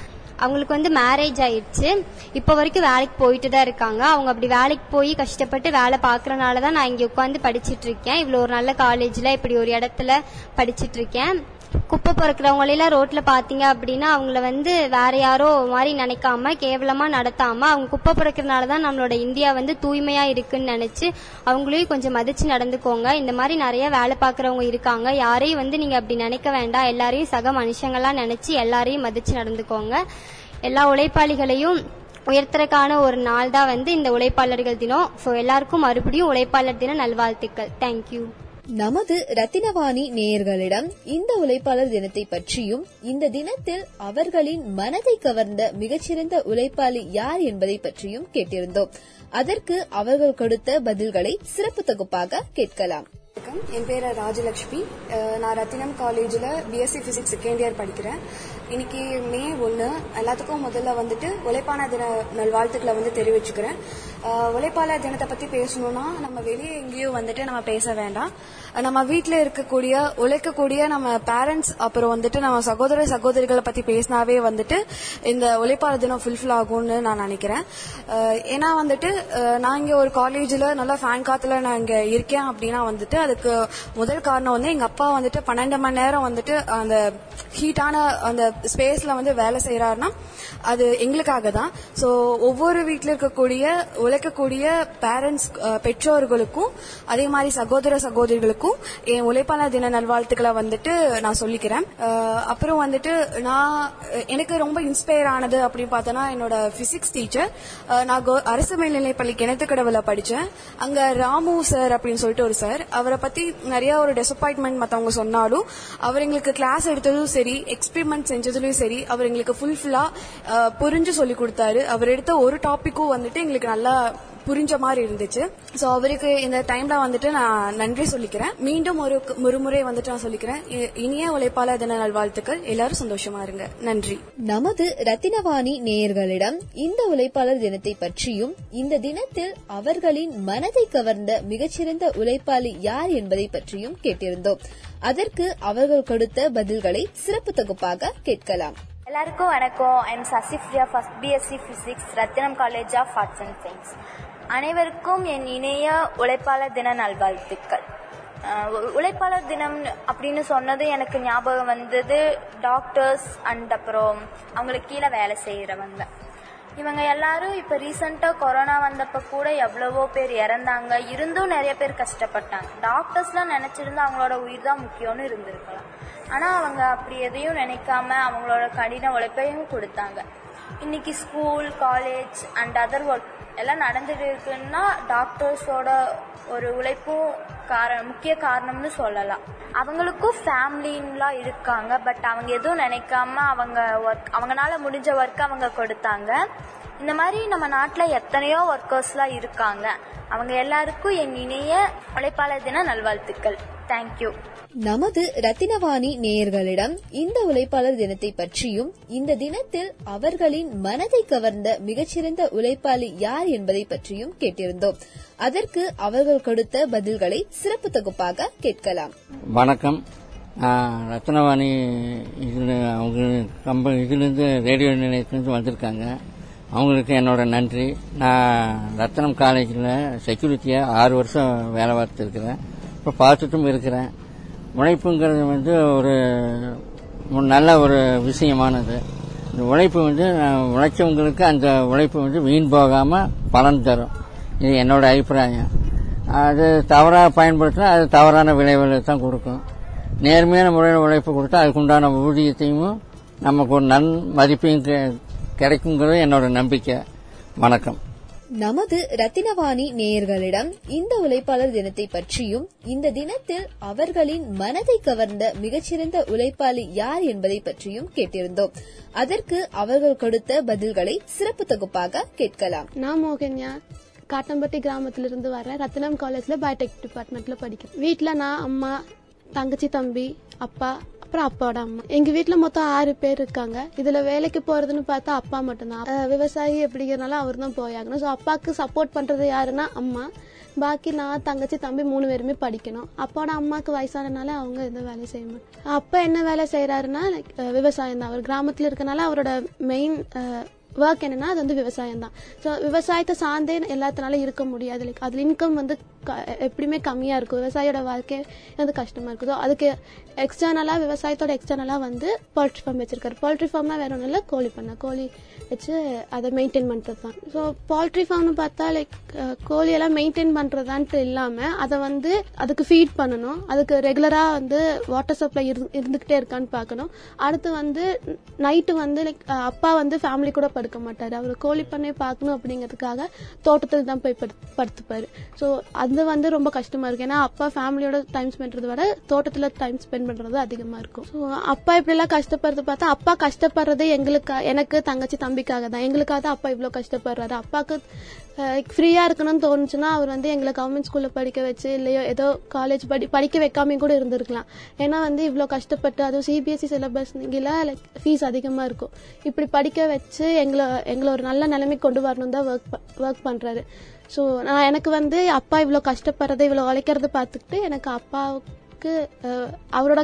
அவங்களுக்கு வந்து மேரேஜ் ஆயிடுச்சு. இப்போ வரைக்கும் வேலைக்கு போயிட்டு தான் இருக்காங்க. அவங்க அப்படி வேலைக்கு போய் கஷ்டப்பட்டு வேலை பார்க்கறனால தான் நான் இங்கே உட்காந்து படிச்சிட்டு இருக்கேன். இவ்வளோ ஒரு நல்ல காலேஜில் இப்படி ஒரு இடத்துல படிச்சிட்டு இருக்கேன். குப்பை பொறுக்கிறவங்களெல்லாம் ரோட்ல பாத்தீங்க அப்படின்னா அவங்கள வந்து வேற யாரோ மாதிரி நினைக்காம கேவலமா நடத்தாம அவங்க குப்பை பொறுக்கிறனால தான் நம்மளோட இந்தியா வந்து தூய்மையா இருக்குன்னு நினைச்சு அவங்களையும் கொஞ்சம் மதிச்சு நடந்துக்கோங்க. இந்த மாதிரி நிறைய வேலை பார்க்குறவங்க இருக்காங்க. யாரையும் வந்து நீங்க அப்படி நினைக்க வேண்டாம். எல்லாரையும் சக மனுஷங்களா நினைச்சு எல்லாரையும் மதிச்சு நடந்துக்கோங்க. எல்லா உழைப்பாளிகளையும் உயர்த்தறக்கான ஒரு நாள் தான் வந்து இந்த உழைப்பாளர்கள் தினம். ஸோ எல்லாருக்கும் மறுபடியும் உழைப்பாளர் தின நல்வாழ்த்துக்கள். தேங்க்யூ நமது ரத்தினவாணி நேயர்களிடம் இந்த உழைப்பாளர் தினத்தை பற்றியும் இந்த தினத்தில் அவர்களின் மனதை கவர்ந்த மிகச்சிறந்த உழைப்பாளி யார் என்பதை பற்றியும் கேட்டிருந்தோம். அதற்கு அவர்கள் கொடுத்த பதில்களை சிறப்பு தொகுப்பாக கேட்கலாம். வணக்கம். என் பேர் ராஜலட்சுமி. நான் ரத்தினம் காலேஜில் பிஎஸ்சி ஃபிசிக்ஸ் செகண்ட் இயர் படிக்கிறேன். இன்னைக்கு மே ஒன்று எல்லாத்துக்கும் முதல்ல வந்துட்டு உழைப்பான தின நல்வாழ்த்துக்களை வந்து தெரிவிச்சுக்கிறேன். உழைப்பாளர் தினத்தை பற்றி பேசணும்னா நம்ம வெளியே எங்கேயும் வந்துட்டு நம்ம பேச வேண்டாம். நம்ம வீட்டில் இருக்கக்கூடிய உழைக்கக்கூடிய நம்ம பேரண்ட்ஸ் அப்புறம் வந்துட்டு நம்ம சகோதர சகோதரிகளை பற்றி பேசினாவே வந்துட்டு இந்த உழைப்பாளர் தினம் ஃபுல்ஃபில் ஆகும்னு நான் நினைக்கிறேன். ஏன்னா வந்துட்டு நான் இங்கே ஒரு காலேஜில் நல்லா ஃபேன் காத்துல நான் இங்கே இருக்கேன் அப்படின்னா வந்துட்டு அதுக்கு முதல் காரணம் வந்து எங்க அப்பா வந்துட்டு பன்னெண்டு மணி நேரம் வந்துட்டு அந்த ஹீட்டான அந்த ஸ்பேஸ்ல வந்து வேலை செய்யறாருன்னா அது எங்களுக்காக தான். ஸோ ஒவ்வொரு வீட்டில் இருக்கக்கூடிய உழைக்கக்கூடிய பேரண்ட்ஸ் பெற்றோர்களுக்கும் அதே மாதிரி சகோதர சகோதரிகளுக்கும் என் உழைப்பாளர் தின நல்வாழ்த்துக்களை வந்துட்டு நான் சொல்லிக்கிறேன். அப்புறம் வந்துட்டு நான் எனக்கு ரொம்ப இன்ஸ்பயர் ஆனது அப்படின்னு பார்த்தோன்னா என்னோட பிசிக்ஸ் டீச்சர் நான் கோ- அரசு மேல்நிலைப்பள்ளி கிணத்துக்கடவுல படித்தேன் அங்க ராமு சார் அப்படின்னு சொல்லிட்டு ஒரு சார். அவரை பத்தி நிறைய ஒரு டிசப்பாயின்மெண்ட் மத்தவங்க சொன்னாலும் அவர் எங்களுக்கு கிளாஸ் எடுத்ததும் சரி எக்ஸ்பெரிமெண்ட் செஞ்சதுலயும் சரி அவர் எங்களுக்கு ஃபுல்ஃபில்லா புரிஞ்சு சொல்லி கொடுத்தாரு. அவர் எடுத்த ஒரு டாபிக்கும் வந்துட்டு எங்களுக்கு நல்லா புரிஞ்ச மாதிரி இருந்துச்சு. சோ அவருக்கு இந்த டைம்ல வந்துட்டு நான் நன்றி சொல்லிக்கிறேன். மீண்டும் ஒரு ஒரு முறை வந்துட்டு நான் சொல்லிக்கிறேன். இ- இனிய உழைப்பாளர் தின நல்வாழ்த்துக்கள். எல்லாரும் சந்தோஷமா இருங்க. நன்றி. நமது ரத்தினவாணி நேயர்களிடம் இந்த உழைப்பாளர் தினத்தை பற்றியும் இந்த தினத்தில் அவர்களின் மனதை கவர்ந்த மிகச்சிறந்த உழைப்பாளி யார் என்பதை பற்றியும் கேட்டிருந்தோம். அதற்கு அவர்கள் கொடுத்த பதில்களை சிறப்பு தொகுப்பாக கேட்கலாம். எல்லாருக்கும் வணக்கம். I'm Sasipriya first BSc physics Rathinam college of arts and science அனைவருக்கும் என் இணைய உழைப்பாளர் தின நல்வாழ்த்துக்கள். உழைப்பாளர் தினம் அப்படின்னு சொன்னது எனக்கு ஞாபகம் வந்தது டாக்டர்ஸ் அண்ட் அப்புறம் அவங்களுக்கு கீழே வேலை செய்கிறவங்க இவங்க எல்லாரும் இப்போ ரீசெண்டாக கொரோனா வந்தப்ப கூட எவ்வளவோ பேர் இறந்தாங்க. இருந்தும் நிறைய பேர் கஷ்டப்பட்டாங்க. டாக்டர்ஸ்லாம் நினச்சிருந்தா அவங்களோட உயிர் தான் முக்கியம்னு இருந்திருக்கலாம். ஆனால் அவங்க அப்படி எதையும் நினைக்காம அவங்களோட கடின உழைப்பையும் கொடுத்தாங்க. இன்னைக்கு school college and other work எல்லாம் நடந்துட்டு இருக்குன்னா டாக்டர்ஸோட ஒரு உழைப்பும் கார முக்கிய காரணம்னு சொல்லலாம். அவங்களுக்கும் ஃபேமிலின்லாம் இருக்காங்க பட் அவங்க எதுவும் நினைக்காம அவங்க ஒர்க் அவங்கனால முடிஞ்ச ஒர்க் அவங்க கொடுத்தாங்க. இந்த மாதிரி நம்ம நாட்டில் எத்தனையோ ஒர்க்கர்ஸ்லாம் இருக்காங்க. அவங்க எல்லாருக்கும் என் இணைய உழைப்பாளர் தின நல்வாழ்த்துக்கள். தேங்க்யூ நமது ரத்தினவாணி நேயர்களிடம் இந்த உழைப்பாளர் தினத்தை பற்றியும் இந்த தினத்தில் அவர்களின் மனதை கவர்ந்த மிகச்சிறந்த உழைப்பாளி யார் என்பதை பற்றியும் கேட்டிருந்தோம். அதற்கு அவர்கள் கொடுத்த பதில்களை சிறப்பு தொகுப்பாக கேட்கலாம். வணக்கம். ரத்னவாணி இதில் அவங்க கம்ப இதுலேருந்து ரேடியோ நிலையத்துலேருந்து வந்திருக்காங்க. அவங்களுக்கு என்னோட நன்றி. நான் ரத்னம் காலேஜில் செக்யூரிட்டியாக ஆறு வருஷம் வேலை பார்த்துருக்கிறேன். இப்போ பார்த்துட்டும் இருக்கிறேன். உழைப்புங்கிறது வந்து ஒரு நல்ல ஒரு விஷயமானது. இந்த உழைப்பு வந்து உழைச்சவங்களுக்கு அந்த உழைப்பு வந்து வீண் போகாமல் பலன் தரும். இது என்னோட அபிப்பிராயம். அது தவறாக பயன்படுத்தினா அது தவறான விளைவுகளை தான் கொடுக்கும். நேர்மையான முறையில் உழைப்பு கொடுத்தா அதுக்குண்டான ஊதியத்தையும் நமக்கு ஒரு நன் மதிப்பையும் கிடைக்குங்கிறது என்னோட நம்பிக்கை. வணக்கம். நமது ரத்தினவாணி நேயர்களிடம் இந்த உழைப்பாளர் தினத்தை பற்றியும் இந்த தினத்தில் அவர்களின் மனதை கவர்ந்த மிகச்சிறந்த உழைப்பாளி யார் என்பதை பற்றியும் கேட்டிருந்தோம். அதற்கு அவர்கள் கொடுத்த பதில்களை சிறப்பு தொகுப்பாக கேட்கலாம். நான் மோகன்யா. காட்டம்பட்டி கிராமத்திலிருந்து வரேன் ரத்தினம் காலேஜ்ல பயோடெக் டிபார்ட்மெண்ட்ல படிக்கிறேன். வீட்ல நான் அம்மா தங்கச்சி தம்பி அப்பா அப்புறம் அப்பாவோட அம்மா. எங்க வீட்டுல மொத்தம் ஆறு பேர் இருக்காங்க. இதுல வேலைக்கு போறதுன்னு பார்த்தா அப்பா மட்டும்தான். விவசாயி அப்படிங்கறனால அவர் தான் போயாகணும். ஸோ அப்பாவுக்கு சப்போர்ட் பண்றது யாருன்னா அம்மா. பாக்கி நான் தங்கச்சி தம்பி மூணு பேருமே படிக்கணும். அப்பாவோட அம்மாவுக்கு வயசானனால அவங்க எந்த வேலையும் செய்ய மாட்டாங்க அப்பா என்ன வேலை செய்யறாருன்னா விவசாயம் தான். அவர் கிராமத்துல இருக்கனால அவரோட மெயின் ஒர்க் என்னன்னா அது வந்து விவசாயம் தான் ஸோ விவசாயத்தை சார்ந்தே எல்லாத்தினால இருக்க முடியாது. லைக் அதில் இன்கம் வந்து க- எப்படியுமே கம்மியாக இருக்கும். விவசாயியோட வாழ்க்கை வந்து கஷ்டமாக இருக்கும். ஸோ அதுக்கு எக்ஸ்டர்னலாக விவசாயத்தோட எக்ஸ்டர்னலாக வந்து போல்ட்ரி ஃபார்ம் வச்சிருக்காரு. போல்ட்ரி ஃபார்ம்னா வேற ஒன்றும் இல்லை கோழி பண்ண. கோழி வச்சு அதை மெயின்டைன் பண்ணுறது தான் ஸோ போல்ட்ரி ஃபார்ம்னு பார்த்தா லைக் கோழியெல்லாம் மெயின்டைன் பண்ணுறதான்ட்டு இல்லாமல் அதை வந்து அதுக்கு ஃபீட் பண்ணணும். அதுக்கு ரெகுலராக வந்து வாட்டர் சப்ளை இருந்துக்கிட்டே இருக்கான்னு பார்க்கணும். அடுத்து வந்து நைட்டு வந்து லைக் அப்பா வந்து ஃபேமிலி கூட படுக்க மாட்டார். அவர் கோழி பண்ணை பார்க்கணும் அப்படிங்கிறதுக்காக தோட்டத்தில் தான் போய் படு படுத்துப்பாரு. ஸோ அது வந்து ரொம்ப கஷ்டமா இருக்கு. ஏன்னா அப்பா ஃபேமிலியோட டைம் ஸ்பெண்ட் விட தோட்டத்தில் டைம் ஸ்பெண்ட் பண்றது அதிகமா இருக்கும். ஸோ அப்பா இப்படிலாம் கஷ்டப்படுறது பார்த்தா அப்பா கஷ்டப்படுறது எங்களுக்கு எனக்கு தங்கச்சி தம்பிக்காக தான். எங்களுக்காக தான் அப்பா இவ்வளோ கஷ்டப்படுறாரு. அப்பாவுக்கு ஃப்ரீயா இருக்கணும்னு தோணுச்சுன்னா அவர் வந்து எங்களை கவர்மெண்ட் ஸ்கூல்ல படிக்க வச்சு இல்லையோ ஏதோ காலேஜ் படி படிக்க வைக்காம கூட இருந்திருக்கலாம். ஏன்னா வந்து இவ்வளோ கஷ்டப்பட்டு அதுவும் சிபிஎஸ்சி சிலபஸ் லைக் ஃபீஸ் அதிகமா இருக்கும். இப்படி படிக்க வச்சு எங்களை எங்களை ஒரு நல்ல நிலைமைக்கு கொண்டு வரணும் தான் ஒர்க் ஒர்க் பண்றாரு. ஸோ நான் எனக்கு வந்து அப்பா இவ்வளோ கஷ்டப்படுறதை இவ்வளோ உழைக்கிறத பார்த்துக்கிட்டு எனக்கு அப்பாவுக்கு அவரோட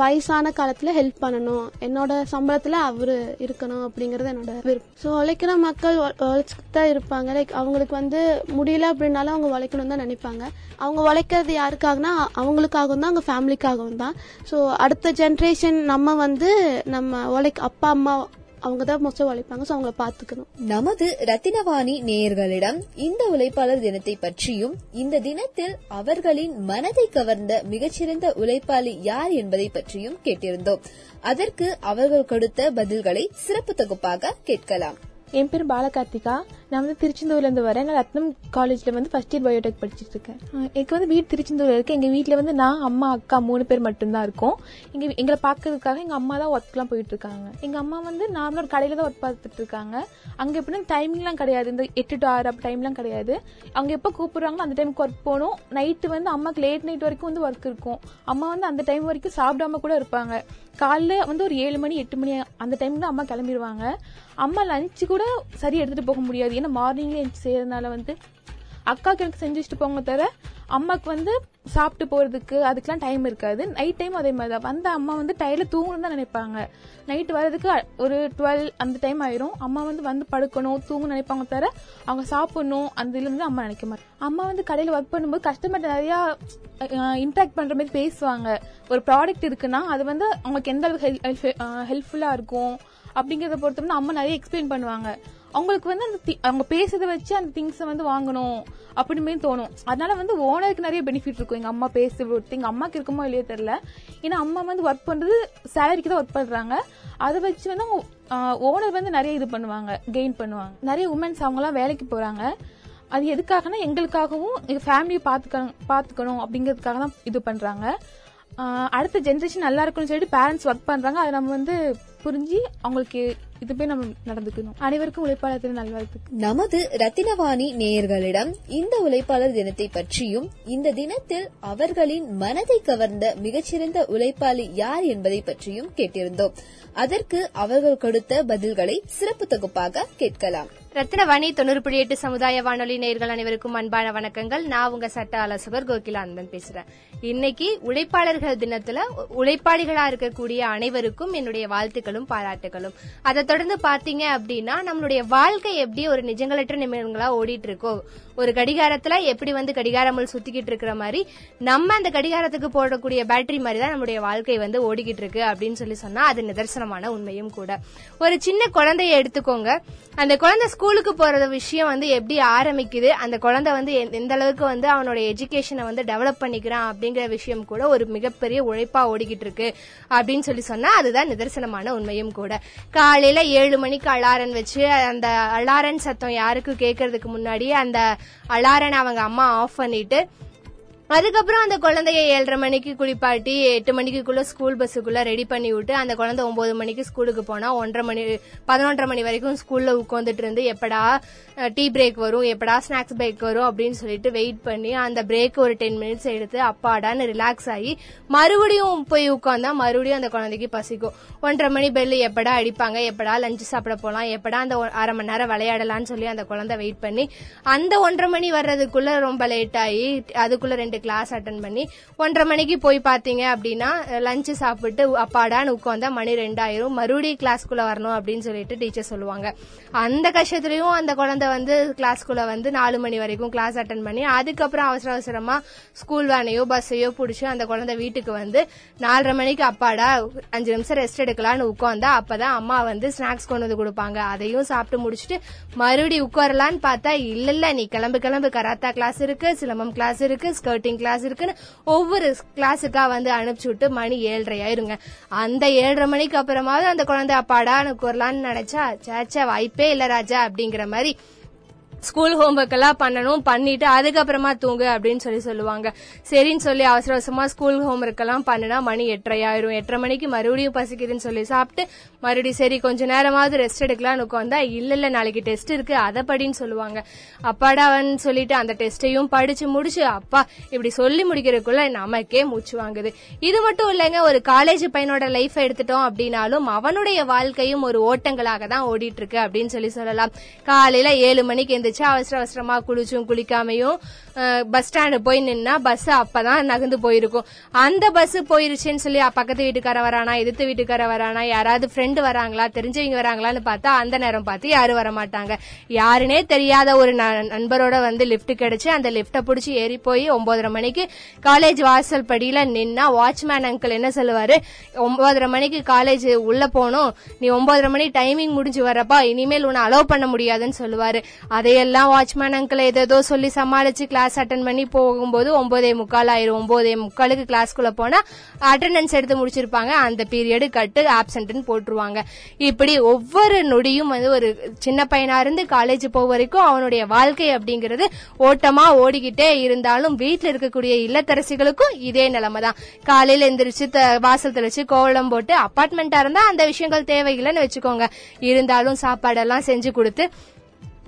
வயசான காலத்துல ஹெல்ப் பண்ணணும். என்னோட சம்பளத்துல அவரு இருக்கணும் அப்படிங்கறது என்னோட விருப்பம். ஸோ உழைக்கிற மக்கள் உழைச்சிட்டு தான் இருப்பாங்க. லைக் அவங்களுக்கு வந்து முடியல அப்படின்னாலும் அவங்க உழைக்கணும் தான் நினைப்பாங்க. அவங்க உழைக்கிறது யாருக்காகனா அவங்களுக்காகவும் தான் அவங்க ஃபேமிலிக்காகவும் தான். ஸோ அடுத்த ஜென்ரேஷன் நம்ம வந்து நம்ம உழைக்க அப்பா அம்மா அவங்க தான் மோஸ்ட்டாக உழைப்பாங்க ஸோ அவங்கள பார்த்துக்கணும். நமது ரத்தினவாணி நேயர்களிடம் இந்த உழைப்பாளர் தினத்தை பற்றியும் இந்த தினத்தில் அவர்களின் மனதை கவர்ந்த மிகச்சிறந்த உழைப்பாளி யார் என்பதை பற்றியும் கேட்டிருந்தோம். அதற்கு அவர்கள் கொடுத்த பதில்களை சிறப்பு தொகுப்பாக கேட்கலாம். என் பேர் பாலகார்த்திகா. நான் வந்து திருச்செந்தூர்ல இருந்து வரேன். நான் ரத்னம் காலேஜ்ல வந்து ஃபர்ஸ்ட் இயர் பயோடெக் படிச்சிட்டு இருக்கேன். எனக்கு வந்து வீடு திருச்செந்தூர்ல இருக்கு. எங்க வீட்டில் வந்து நான் அம்மா அக்கா மூணு பேர் மட்டும்தான் இருக்கோம். எங்க எங்களை பாக்குறதுக்காக எங்க அம்மா தான் ஒர்க்லாம் போயிட்டு இருக்காங்க. எங்க அம்மா வந்து நார்மலா ஒரு கடையில தான் ஒர்க் பார்த்துட்டு இருக்காங்க. அங்க எப்படின்னா டைமிங்லாம் கிடையாது. இந்த எட்டு டு ஆறு அப்படி டைம்லாம் கிடையாது. அவங்க எப்போ கூப்பிடுறாங்களோ அந்த டைமுக்கு ஒர்க் போகணும். நைட்டு வந்து அம்மாக்கு லேட் நைட் வரைக்கும் வந்து ஒர்க் இருக்கும். அம்மா வந்து அந்த டைம் வரைக்கும் சாப்பிடாம கூட இருப்பாங்க. காலைல வந்து ஒரு ஏழு மணி எட்டு மணி அந்த டைம் தான் அம்மா கிளம்பிடுவாங்க அம்மா லஞ்சு கூட சரி எடுத்துட்டு போக முடியாது. ஏன்னா மார்னிங்ல செய்யறதுனால வந்து அக்காவுக்கு எனக்கு செஞ்சுட்டு போங்க தவிர அம்மாக்கு வந்து சாப்பிட்டு போறதுக்கு அதுக்கெல்லாம் டைம் இருக்காது. நைட் டைம் அதே மாதிரி தான் வந்த அம்மா வந்து டயர்ல தூங்கணும்னு தான் நினைப்பாங்க. நைட் வர்றதுக்கு ஒரு டுவெல் அந்த டைம் ஆயிரும். அம்மா வந்து வந்து படுக்கணும் தூங்கணும் நினைப்பாங்க தவிர அவங்க சாப்பிடணும் அந்த இதுல வந்து அம்மா நினைக்க மாட்டாங்க. அம்மா வந்து கடையில ஒர்க் பண்ணும்போது கஸ்டமர் நிறைய இன்ட்ராக்ட் பண்ற மாதிரி பேசுவாங்க. ஒரு ப்ராடக்ட் இருக்குன்னா அது வந்து அவங்களுக்கு எந்த அளவுக்கு ஹெல்ப்ஃபுல்லா இருக்கும் அப்படிங்கறத பொறுத்து அம்மா நிறைய எக்ஸ்பிளைன் பண்ணுவாங்க. அவங்களுக்கு வந்து அந்த அவங்க பேசுறத வச்சு அந்த திங்ஸை வந்து வாங்கணும் அப்படின்னு தோணும். அதனால வந்து ஓனருக்கு நிறைய பெனிஃபிட் இருக்கும். எங்க அம்மா பேசுறது எங்க அம்மாக்கு இருக்குமோ இல்லையோ தெரியல. ஏன்னா அம்மா வந்து ஒர்க் பண்றது சேலரிக்கு தான் ஒர்க் பண்றாங்க. அதை வச்சு வந்து அவங்க ஓனர் வந்து நிறைய இது பண்ணுவாங்க கெயின் பண்ணுவாங்க. நிறைய உமன்ஸ் அவங்களாம் வேலைக்கு போறாங்க. அது எதுக்காகனா எங்களுக்காகவும் எங்க ஃபேமிலியை பாத்துக்கணும் பாத்துக்கணும் அப்படிங்கிறதுக்காக தான் இது பண்றாங்க. அடுத்த ஜென்ரேஷன் நல்லா இருக்கும்னு சொல்லிட்டு பேரண்ட்ஸ் ஒர்க் பண்றாங்க. அதை நம்ம வந்து புரிஞ்சு அவங்களுக்கு இது போய் நம்ம நடந்துக்கணும். அனைவருக்கும் உழைப்பாளர் தின நல்வாழ்த்துக்கள். நமது ரத்தினவாணி நேயர்களிடம் இந்த உழைப்பாளர் தினத்தை பற்றியும் இந்த தினத்தில் அவர்களின் மனதை கவர்ந்த மிகச்சிறந்த உழைப்பாளி யார் என்பதை பற்றியும் கேட்டிருந்தோம். அதற்கு அவர்கள் கொடுத்த பதில்களை சிறப்பு தொகுப்பாக கேட்கலாம். ரத்னவாணி தொண்ணூறு புள்ளி எட்டு சமுதாய வானொலி நேயர்கள் அனைவருக்கும் அன்பான வணக்கங்கள். நான் உங்க சட்ட ஆலோசகர் கோகிலா அன்பன் பேசுறேன். இன்னைக்கு உழைப்பாளர்கள் தினத்துல உழைப்பாளிகளா இருக்கக்கூடிய அனைவருக்கும் என்னுடைய வாழ்த்துக்களும் பாராட்டுகளும். அதை தொடர்ந்து பாத்தீங்க அப்படின்னா நம்மளுடைய வாழ்க்கை எப்படி ஒரு நிஜங்களற்ற நிமிடங்களா ஓடிட்டு இருக்கோ? ஒரு கடிகாரத்துல எப்படி வந்து கடிகாரமல் சுத்திக்கிட்டு இருக்கிற மாதிரி நம்ம அந்த கடிகாரத்துக்கு போடக்கூடிய பேட்டரி மாதிரி தான் நம்முடைய வாழ்க்கை வந்து ஓடிக்கிட்டு இருக்கு அப்படின்னு சொல்லி சொன்னா அது நிதர்சனமான உண்மையும் கூட. ஒரு சின்ன குழந்தைய எடுத்துக்கோங்க. அந்த குழந்தை ஸ்கூலுக்கு போறது விஷயம் வந்து எப்படி ஆரம்பிக்குது அந்த குழந்தை வந்து எந்த- அளவுக்கு வந்து அவனோட எஜுகேஷனை வந்து டெவலப் பண்ணிக்கிறான் அப்படிங்கிற விஷயம் கூட ஒரு மிகப்பெரிய உழைப்பா ஓடிக்கிட்டு இருக்கு அப்படின்னு சொல்லி சொன்னா அதுதான் நிதர்சனமான உண்மையும் கூட. காலையில ஏழு மணிக்கு அலாரன் வச்சு அந்த அலாரன் சத்தம் யாருக்கும் கேட்கறதுக்கு முன்னாடி அந்த அலாரனை அவங்க அம்மா ஆஃப் பண்ணிட்டு அதுக்கப்புறம் அந்த குழந்தைய ஏழரை மணிக்கு குளிப்பாட்டி எட்டு மணிக்குள்ள ஸ்கூல் பஸ்ஸுக்குள்ள ரெடி பண்ணி விட்டு அந்த குழந்தை ஒன்பது மணிக்கு ஸ்கூலுக்கு போனா ஒன்றரை மணி பதினொன்றரை மணி வரைக்கும் ஸ்கூல்ல உட்காந்துட்டு இருந்து எப்படா டீ பிரேக் வரும் எப்படா ஸ்நாக்ஸ் பிரேக் வரும் அப்படின்னு சொல்லிட்டு வெயிட் பண்ணி அந்த பிரேக் ஒரு டென் மினிட்ஸ் எடுத்து அப்பாடான்னு ரிலாக்ஸ் ஆகி மறுபடியும் போய் உட்காந்தா மறுபடியும் அந்த குழந்தைக்கு பசிக்கும். ஒன்றரை மணி பெல்லு எப்படா அடிப்பாங்க எப்படா லஞ்ச் சாப்பிட போலாம் எப்படா அந்த அரை மணி நேரம் விளையாடலாம்னு சொல்லி அந்த குழந்தை வெயிட் பண்ணி அந்த ஒன்றரை மணி வர்றதுக்குள்ள ரொம்ப லேட் ஆகி அதுக்குள்ள ரெண்டு கிளாஸ் அட்டன் பண்ணி ஒன்றரை மணிக்கு போய் பார்த்தீங்க அப்படின்னா லஞ்சு சாப்பிட்டு அப்பாடான்னு உட்காந்தா மணி ரெண்டாயிரம். மறுபடியும் கிளாஸ்க்குள்ள வரணும் அப்படின்னு சொல்லிட்டு டீச்சர் சொல்லுவாங்க. அந்த கஷ்டத்துலயும் அந்த குழந்தை வந்து கிளாஸ்க்குள்ள வந்து நாலு மணி வரைக்கும் கிளாஸ் அட்டன் பண்ணி அதுக்கப்புறம் அவசர அவசரமா ஸ்கூல் வேனையோ பஸ்ஸையோ பிடிச்சி அந்த குழந்தை வீட்டுக்கு வந்து நாலரை மணிக்கு அப்பாடா அஞ்சு நிமிஷம் ரெஸ்ட் எடுக்கலாம்னு உட்காந்தா அப்பதான் அம்மா வந்து ஸ்நாக்ஸ் கொண்டு வந்து கொடுப்பாங்க. அதையும் சாப்பிட்டு முடிச்சுட்டு மறுபடியும் உட்காரலான்னு பார்த்தா இல்ல இல்ல நீ கிளம்பு கிளம்பு. கராத்தா கிளாஸ் இருக்கு சிலம்பம் கிளாஸ் இருக்கு ஸ்கர்ட்டிங் கிளாஸ் இருக்குன்னு ஒவ்வொரு கிளாஸுக்கா வந்து அனுப்பிச்சு விட்டு மணி ஏழரை ஆயிருங்க அந்த ஏழரை மணிக்கு அப்புறமாவது அந்த குழந்தை எனக்கு கோரலாம்னு நினைச்சா சேச்சா வாய்ப்பே இல்ல ராஜா அப்படிங்கிற மாதிரி ஸ்கூல் ஹோம்ஒர்க் எல்லாம் பண்ணணும் பண்ணிட்டு அதுக்கப்புறமா தூங்கு அப்படின்னு சொல்லி சொல்லுவாங்க. சரின்னு சொல்லி அவசர அவசரமா ஸ்கூல் ஹோம்ஒர்க் எல்லாம் பண்ணுனா மணி எட்டரை ஆயிரும் எட்டரை மணிக்கு மறுபடியும் பசிக்குதுன்னு சொல்லி சாப்பிட்டு மறுபடியும் சரி கொஞ்ச நேரமாவது ரெஸ்ட் எடுக்கலாம்னு உட்காந்தா இல்ல இல்ல நாளைக்கு டெஸ்ட் இருக்கு அதை படின்னு சொல்லுவாங்க. அப்பாடாவன் சொல்லிட்டு அந்த டெஸ்டையும் படிச்சு முடிச்சு அப்பா இப்படி சொல்லி முடிக்கிறதுக்குள்ள நமக்கே மூச்சு வாங்குது. இது மட்டும் இல்லைங்க ஒரு காலேஜ் பையனோட லைஃப் எடுத்துட்டோம் அப்படின்னாலும் அவனுடைய வாழ்க்கையும் ஒரு ஓட்டங்களாக தான் ஓடிட்டு இருக்கு அப்படின்னு சொல்லி சொல்லலாம். காலையில ஏழு மணிக்கு இருந்துச்சு அவசர அவசரமா குளிச்சும் குளிக்காமையும் பஸ் ஸ்டாண்டு போய் நின்னா பஸ் அப்பதான் நகர்ந்து போயிருக்கும். அந்த பஸ் போயிருச்சுன்னு சொல்லி பக்கத்து வீட்டுக்கார வரானா? எதிர்த்து வீட்டுக்கார வரானா? யாராவது ஃப்ரெண்டு வராங்களா? தெரிஞ்சவங்க வராங்களான்னு பார்த்தா அந்த நேரம் பார்த்து யாரும் வர மாட்டாங்க யாருனே தெரியாத ஒரு ந- நண்பரோட வந்து லிப்ட் கிடைச்சு அந்த லிஃப்ட புடிச்சு ஏறி போய் ஒன்பதரை மணிக்கு காலேஜ் வாசல் படியில நின்னா வாட்ச்மேன் அங்கிள் என்ன சொல்லுவாரு? ஒன்பதரை மணிக்கு காலேஜ் உள்ள போகணும். நீ ஒன்பதரை மணி டைமிங் முடிஞ்சு வரப்பா இனிமேல் உன்னை அலோவ் பண்ண முடியாதுன்னு சொல்லுவாரு. எல்லாம் வாட்ச்மேன் அங்கிள் ஏதேதோ சொல்லி சமாளிச்சு கிளாஸ் அட்டன் பண்ணி போகும்போது ஒன்பதே முக்கால் ஆயிரும். ஒன்பதே முக்காலுக்கு கிளாஸ்க்குள்ள போனா அட்டெண்டன்ஸ் எடுத்து முடிச்சிருப்பாங்க. அந்த பீரியடு கட்டு ஆப்சன்ட்னு போட்டுருவாங்க. இப்படி ஒவ்வொரு நொடியும் வந்து ஒரு சின்ன பையனா இருந்து காலேஜ் போக வரைக்கும் அவனுடைய வாழ்க்கை அப்படிங்கிறது ஓட்டமா ஓடிக்கிட்டே இருந்தாலும் வீட்டில் இருக்கக்கூடிய இல்லத்தரசிகளுக்கும் இதே நிலைமை தான் காலையில எந்திரிச்சு த- வாசல் தெளிச்சு கோவலம் போட்டு அப்பார்ட்மெண்டா இருந்தா அந்த விஷயங்கள் தேவையில்லைன்னு வச்சுக்கோங்க. இருந்தாலும் சாப்பாடெல்லாம் செஞ்சு கொடுத்து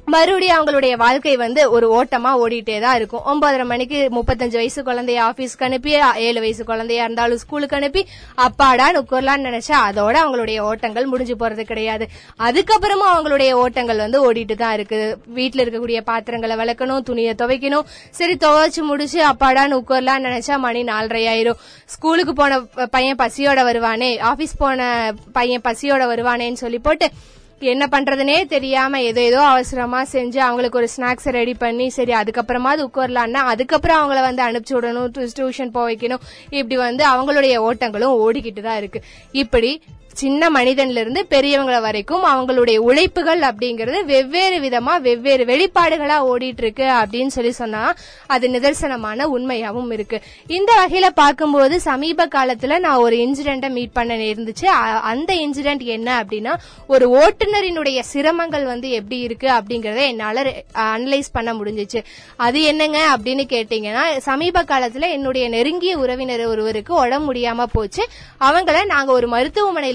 மறுபடியும் அவங்களுடைய வாழ்க்கை வந்து ஒரு ஓட்டமா ஓடிட்டே தான் இருக்கும். ஒன்பதரை மணிக்கு முப்பத்தஞ்சு வயசு குழந்தைய ஆபீஸ்க்கு அனுப்பி ஏழு வயசு குழந்தையா இருந்தாலும் ஸ்கூலுக்கு அனுப்பி அப்பாடா உட்காரலாம்னு நினைச்சா அதோட அவங்களுடைய ஓட்டங்கள் முடிஞ்சு போறது கிடையாது. அதுக்கப்புறமா அவங்களுடைய ஓட்டங்கள் வந்து ஓடிட்டு தான் இருக்கு வீட்டுல இருக்கக்கூடிய பாத்திரங்களை விளக்கணும் துணியை துவைக்கணும். சரி துவைச்சு முடிச்சு அப்பாடான்னு உட்காரலாம்னு நினைச்சா மணி நாலரை ஆயிரும் ஸ்கூலுக்கு போன பையன் பசியோட வருவானே ஆபீஸ் போன பையன் பசியோட வருவானேன்னு சொல்லி போட்டு என்ன பண்றதுனே தெரியாம ஏதோ ஏதோ அவசரமா செஞ்சு அவங்களுக்கு ஒரு ஸ்நாக்ஸ் ரெடி பண்ணி சரி அதுக்கப்புறமா அது உட்காரலான்னா அதுக்கப்புறம் அவங்கள வந்து அனுப்பிச்சு விடணும் டியூஷன் போக வைக்கணும் இப்படி வந்து அவங்களுடைய ஓட்டங்களும் ஓடிக்கிட்டு தான் இருக்கு. இப்படி சின்ன மனிதன்ல இருந்து பெரியவங்கள வரைக்கும் அவங்களுடைய உழைப்புகள் அப்படிங்கிறது வெவ்வேறு விதமா வெவ்வேறு வெளிப்பாடுகளா ஓடிட்டு இருக்கு அப்படின்னு சொல்லி சொன்னா அது நிதர்சனமான உண்மையாவும் இருக்கு. இந்த வகையில பார்க்கும்போது சமீப காலத்துல நான் ஒரு இன்சிடென்ட்டை மீட் பண்ண இருந்துச்சு அ- அந்த இன்சிடென்ட் என்ன அப்படின்னா ஒரு ஓட்டுநரினுடைய சிரமங்கள் வந்து எப்படி இருக்கு அப்படிங்கறத என்னால அனலைஸ் பண்ண முடிஞ்சிச்சு. அது என்னங்க அப்படின்னு கேட்டீங்கன்னா சமீப காலத்துல என்னுடைய நெருங்கிய உறவினர் ஒருவருக்கு உடம்பு முடியாம போச்சு. அவங்கள நாங்க ஒரு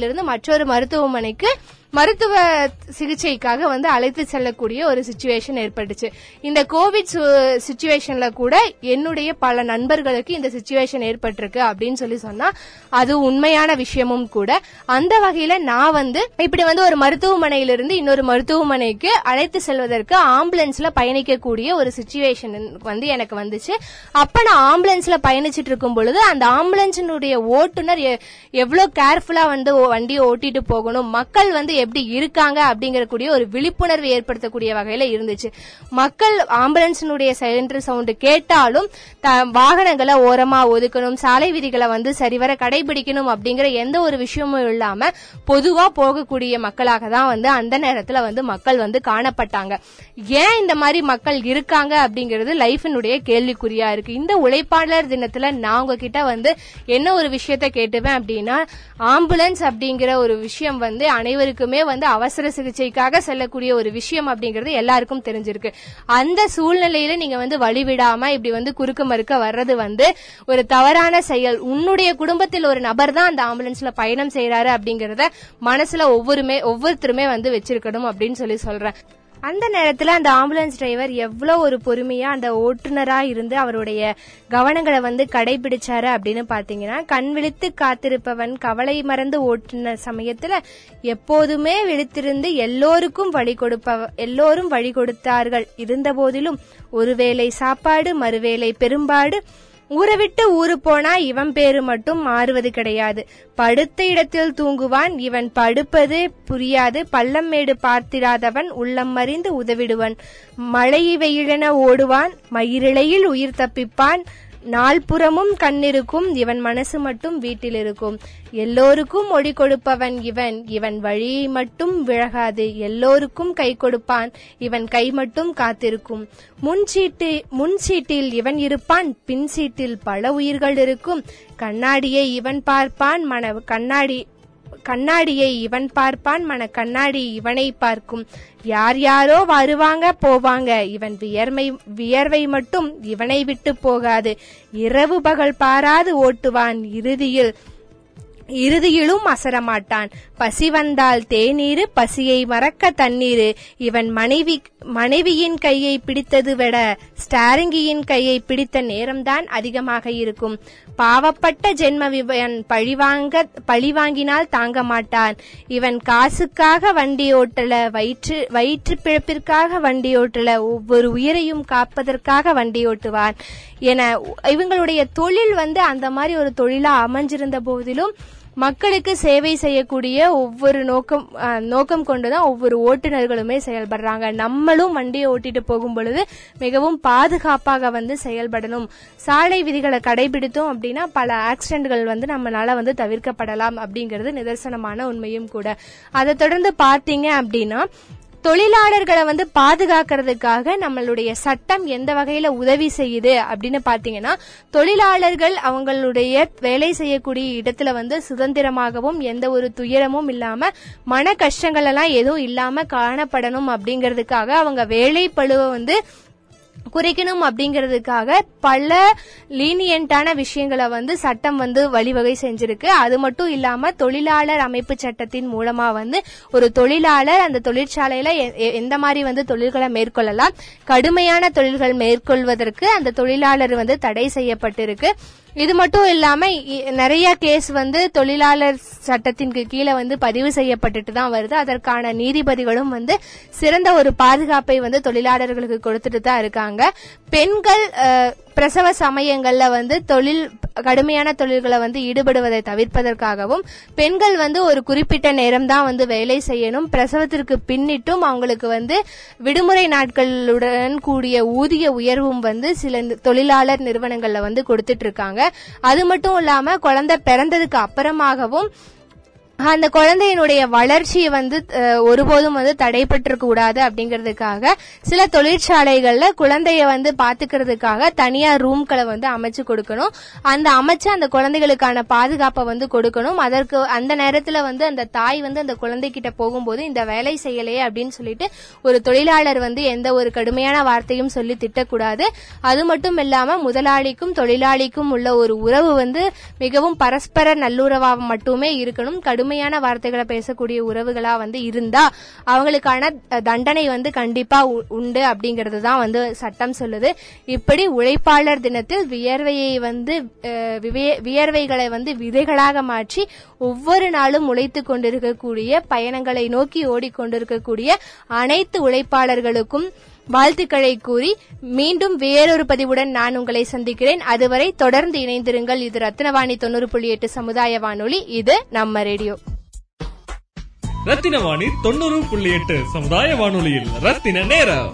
மருத்துவமனையிலிருந்து மற்றொரு மருத்துவமனைக்கு மருத்துவ சிகிச்சைக்காக வந்து அழைத்து செல்லக்கூடிய ஒரு சுச்சுவேஷன் ஏற்பட்டுச்சு. இந்த கோவிட் சுச்சுவேஷன்ல கூட என்னுடைய பல நண்பர்களுக்கு இந்த சுச்சுவேஷன் ஏற்பட்டிருக்கு அப்படின்னு சொல்லி சொன்னா அது உண்மையான விஷயமும் கூட. அந்த வகையில நான் வந்து இப்படி வந்து ஒரு மருத்துவமனையிலிருந்து இன்னொரு மருத்துவமனைக்கு அழைத்து செல்வதற்கு ஆம்புலன்ஸ்ல பயணிக்கக்கூடிய ஒரு சுச்சுவேஷன் வந்து எனக்கு வந்துச்சு. அப்ப நான் ஆம்புலன்ஸ்ல பயணிச்சிட்டு இருக்கும் பொழுது அந்த ஆம்புலன்ஸினுடைய ஓட்டுநர் எ- எவ்வளவு கேர்ஃபுல்லா வந்து வண்டியை ஓட்டிட்டு போகணும். மக்கள் வந்து எப்படி இருக்காங்க அப்படிங்கிற கூடிய ஒரு விழிப்புணர்வு ஏற்படுத்தக்கூடிய வகையில இருந்துச்சு. மக்கள் ஆம்புலன்ஸினுடைய சென்ட்ரு சவுண்டு கேட்டாலும் த- வாகனங்களை ஓரமா ஒதுக்கணும் சாலை விதிகளை வந்து சரிவர கடைபிடிக்கணும் அப்படிங்கிற எந்த ஒரு விஷயமும் இல்லாம பொதுவா போகக்கூடிய மக்களாக தான் வந்து அந்த நேரத்துல வந்து மக்கள் வந்து காணப்பட்டாங்க. ஏன் இந்த மாதிரி மக்கள் இருக்காங்க அப்படிங்கிறது லைஃபினுடைய கேள்விக்குறியா இருக்கு. இந்த உழைப்பாளர் தினத்துல நான் உங்ககிட்ட வந்து என்ன ஒரு விஷயத்த கேட்டுவேன் அப்படின்னா ஆம்புலன்ஸ் அப்படிங்கிற ஒரு விஷயம் வந்து அனைவருக்கு எல்லாருக்குமே வந்து அவசர சிகிச்சைக்காக செல்லக்கூடிய ஒரு விஷயம் அப்படிங்கிறது எல்லாருக்கும் தெரிஞ்சிருக்கு. அந்த சூழ்நிலையில நீங்க வந்து வழிவிடாம இப்படி வந்து குறுக்க மறுக்க வர்றது வந்து ஒரு தவறான செயல். உன்னுடைய குடும்பத்தில் ஒரு நபர் தான் அந்த ஆம்புலன்ஸ்ல பயணம் செய்யறாரு அப்படிங்கறத மனசுல ஒவ்வொருமே ஒவ்வொருத்தருமே வந்து வச்சிருக்கணும் அப்படின்னு சொல்லி சொல்றேன். அந்த நேரத்துல அந்த ஆம்புலன்ஸ் டிரைவர் எவ்வளவு ஒரு பொறுமையா அந்த ஓட்டுநரா இருந்து அவருடைய கவனங்களை வந்து கடைபிடிச்சாரு அப்படின்னு பாத்தீங்கன்னா கண் விழித்து காத்திருப்பவன் கவலை மறந்து ஓட்டுன சமயத்துல எப்போதுமே விழித்திருந்து எல்லோருக்கும் வழி கொடுப்ப எல்லோரும் வழி கொடுத்தார்கள். இருந்த போதிலும் ஒருவேளை சாப்பாடு மறுவேளை பெரும்பாடு ஊரை விட்டு ஊரு போனா இவன் பேரு மட்டும் மாறுவது கிடையாது. படுத்த இடத்தில் தூங்குவான் இவன் படுப்பது புரியாது பள்ளம் மேடு பார்த்திராதவன் உள்ளம் மறிந்து உதவிடுவன். மழை வெயிலென ஓடுவான் மயிரிழையில் உயிர் தப்பிப்பான் நால்புறமும் கண்ணிருக்கும் இவன் மனசு மட்டும் வீட்டில் இருக்கும் எல்லோருக்கும் ஒளி கொடுப்பவன் இவன். இவன் வழி மட்டும் விலகாது. எல்லோருக்கும் கை கொடுப்பான். இவன் கை மட்டும் காத்திருக்கும். முன் சீட்டு முன் சீட்டில் இவன் இருப்பான். பின் சீட்டில் பல உயிர்கள் இருக்கும். கண்ணாடியை இவன் பார்ப்பான். மன கண்ணாடி கண்ணாடியை இவன் பார்ப்பான் மன கண்ணாடி இவனை பார்க்கும். யார் யாரோ வருவாங்க போவாங்க. இவன் வியர்மை வியர்வை மட்டும் இவனை விட்டு போகாது. இரவு பகல் பாராது ஓட்டுவான். இறுதியில் இறுதியிலும் அசரமாட்டான். பசி வந்தால் தேநீரு பசியை மறக்க தண்ணீரு. இவன் மனைவி மனைவியின் கையை பிடித்தது விட ஸ்டாரிங்கியின் கையை பிடித்த நேரம்தான் அதிகமாக இருக்கும். பாவப்பட்ட ஜென்ம இவன் பழிவாங்க பழிவாங்கினால் தாங்க மாட்டான். இவன் காசுக்காக வண்டி ஓட்டல வயிற்று வயிற்று பிழப்பிற்காக வண்டி ஓட்டல ஒவ்வொரு உயிரையும் காப்பதற்காக வண்டி ஓட்டுவான். என இவங்களுடைய தொழில் வந்து அந்த மாதிரி ஒரு தொழிலா அமைஞ்சிருந்த போதிலும் மக்களுக்கு சேவை செய்யக்கூடிய ஒவ்வொரு நோக்கம் நோக்கம் கொண்டுதான் ஒவ்வொரு ஓட்டுநர்களுமே செயல்படுறாங்க. நம்மளும் வண்டியை ஓட்டிட்டு போகும் பொழுது மிகவும் பாதுகாப்பாக வந்து செயல்படணும். சாலை விதிகளை கடைபிடித்தோம் அப்படின்னா பல ஆக்சிடென்ட்கள் வந்து நம்மளால வந்து தவிர்க்கப்படலாம் அப்படிங்கிறது நிதர்சனமான உண்மையும் கூட. அதை தொடர்ந்து பார்த்தீங்க அப்படின்னா தொழிலாளர்களை வந்து பாதுகாக்கிறதுக்காக நம்மளுடைய சட்டம் எந்த வகையில உதவி செய்யுது அப்படின்னு பாத்தீங்கன்னா தொழிலாளர்கள் அவங்களுடைய வேலை செய்யக்கூடிய இடத்துல வந்து சுதந்திரமாகவும் எந்த ஒரு துயரமும் இல்லாம மன கஷ்டங்கள் எல்லாம் எதுவும் இல்லாம காணப்படணும் அப்படிங்கிறதுக்காக அவங்க வேலை பழுவை வந்து குறைக்கணும் அப்படிங்கிறதுக்காக பல லீனியன்டான விஷயங்களை வந்து சட்டம் வந்து வழிவகை செஞ்சிருக்கு. அது மட்டும் இல்லாம தொழிலாளர் அமைப்பு சட்டத்தின் மூலமா வந்து ஒரு தொழிலாளர் அந்த தொழிற்சாலையில எ- எந்த மாதிரி வந்து தொழில்களை மேற்கொள்ளலாம். கடுமையான தொழில்கள் மேற்கொள்வதற்கு அந்த தொழிலாளர் வந்து தடை செய்யப்பட்டிருக்கு. இது மட்டும் இல்லாம இ- நிறைய கேஸ் வந்து தொழிலாளர் சட்டத்தின் கீழே வந்து பதிவு செய்யப்பட்டுட்டு தான் வருது. அதற்கான நீதிபதிகளும் வந்து சிறந்த ஒரு பாதுகாப்பை வந்து தொழிலாளர்களுக்கு கொடுத்துட்டு தான் இருக்காங்க. பெண்கள் பிரசவ சமயங்களில் வந்து தொழில் கடுமையான தொழில்களை வந்து ஈடுபடுவதை தவிர்ப்பதற்காகவும் பெண்கள் வந்து ஒரு குறிப்பிட்ட நேரம் தான் வந்து வேலை செய்யணும். பிரசவத்திற்கு பின்னிட்டும் அவங்களுக்கு வந்து விடுமுறை நாட்களுடன் கூடிய ஊதிய உயர்வும் வந்து சில தொழிலாளர் நிறுவனங்கள்ல வந்து கொடுத்துட்டு இருக்காங்க அது மட்டும் இல்லாம குழந்தை பிறந்ததுக்கு அப்புறமாகவும் அந்த குழந்தையினுடைய வளர்ச்சியை வந்து ஒருபோதும் வந்து தடைப்பட்டிருக்க கூடாது அப்படிங்கிறதுக்காக சில தொழிற்சாலைகள்ல குழந்தைய வந்து பாத்துக்கிறதுக்காக தனியா ரூம்களை வந்து அமைச்சு கொடுக்கணும். அந்த அமைச்சு அந்த குழந்தைகளுக்கான பாதுகாப்பை வந்து கொடுக்கணும். அதற்கு அந்த நேரத்துல வந்து அந்த தாய் வந்து அந்த குழந்தைகிட்ட போகும்போது இந்த வேலை செய்யலையே அப்படின்னு சொல்லிட்டு ஒரு தொழிலாளர் வந்து எந்த ஒரு கடுமையான வார்த்தையும் சொல்லி திட்டக்கூடாது. அது மட்டும் இல்லாம முதலாளிக்கும் தொழிலாளிக்கும் உள்ள ஒரு உறவு வந்து மிகவும் பரஸ்பர நல்லுறவாக மட்டுமே இருக்கணும். கடுமையான வார்த்தைகளை பேசக்கூடிய உறவுகளா வந்து இருந்தா அவங்களுக்கான தண்டனை வந்து கண்டிப்பா உ- உண்டு அப்படிங்கிறது தான் வந்து சட்டம் சொல்லுது. இப்படி உழைப்பாளர் தினத்தில் வியர்வையை வந்து விவே- வியர்வைகளை வந்து விதைகளாக மாற்றி ஒவ்வொரு நாளும் உழைத்து கொண்டிருக்கக்கூடிய பயணங்களை நோக்கி ஓடிக்கொண்டிருக்கக்கூடிய அனைத்து உழைப்பாளர்களுக்கும் வாழ்த்துக்களை கூறி மீண்டும் வேறொரு பதிவுடன் நான் உங்களை சந்திக்கிறேன். அதுவரை தொடர்ந்து இணைந்திருங்கள். இது ரத்னவாணி தொண்ணூறு புள்ளி எட்டு சமுதாய வானொலி. இது நம்ம ரேடியோ. ரத்தின வாணி தொண்ணூறு புள்ளி எட்டு சமுதாய வானொலியில் ரத்தின நேரம்.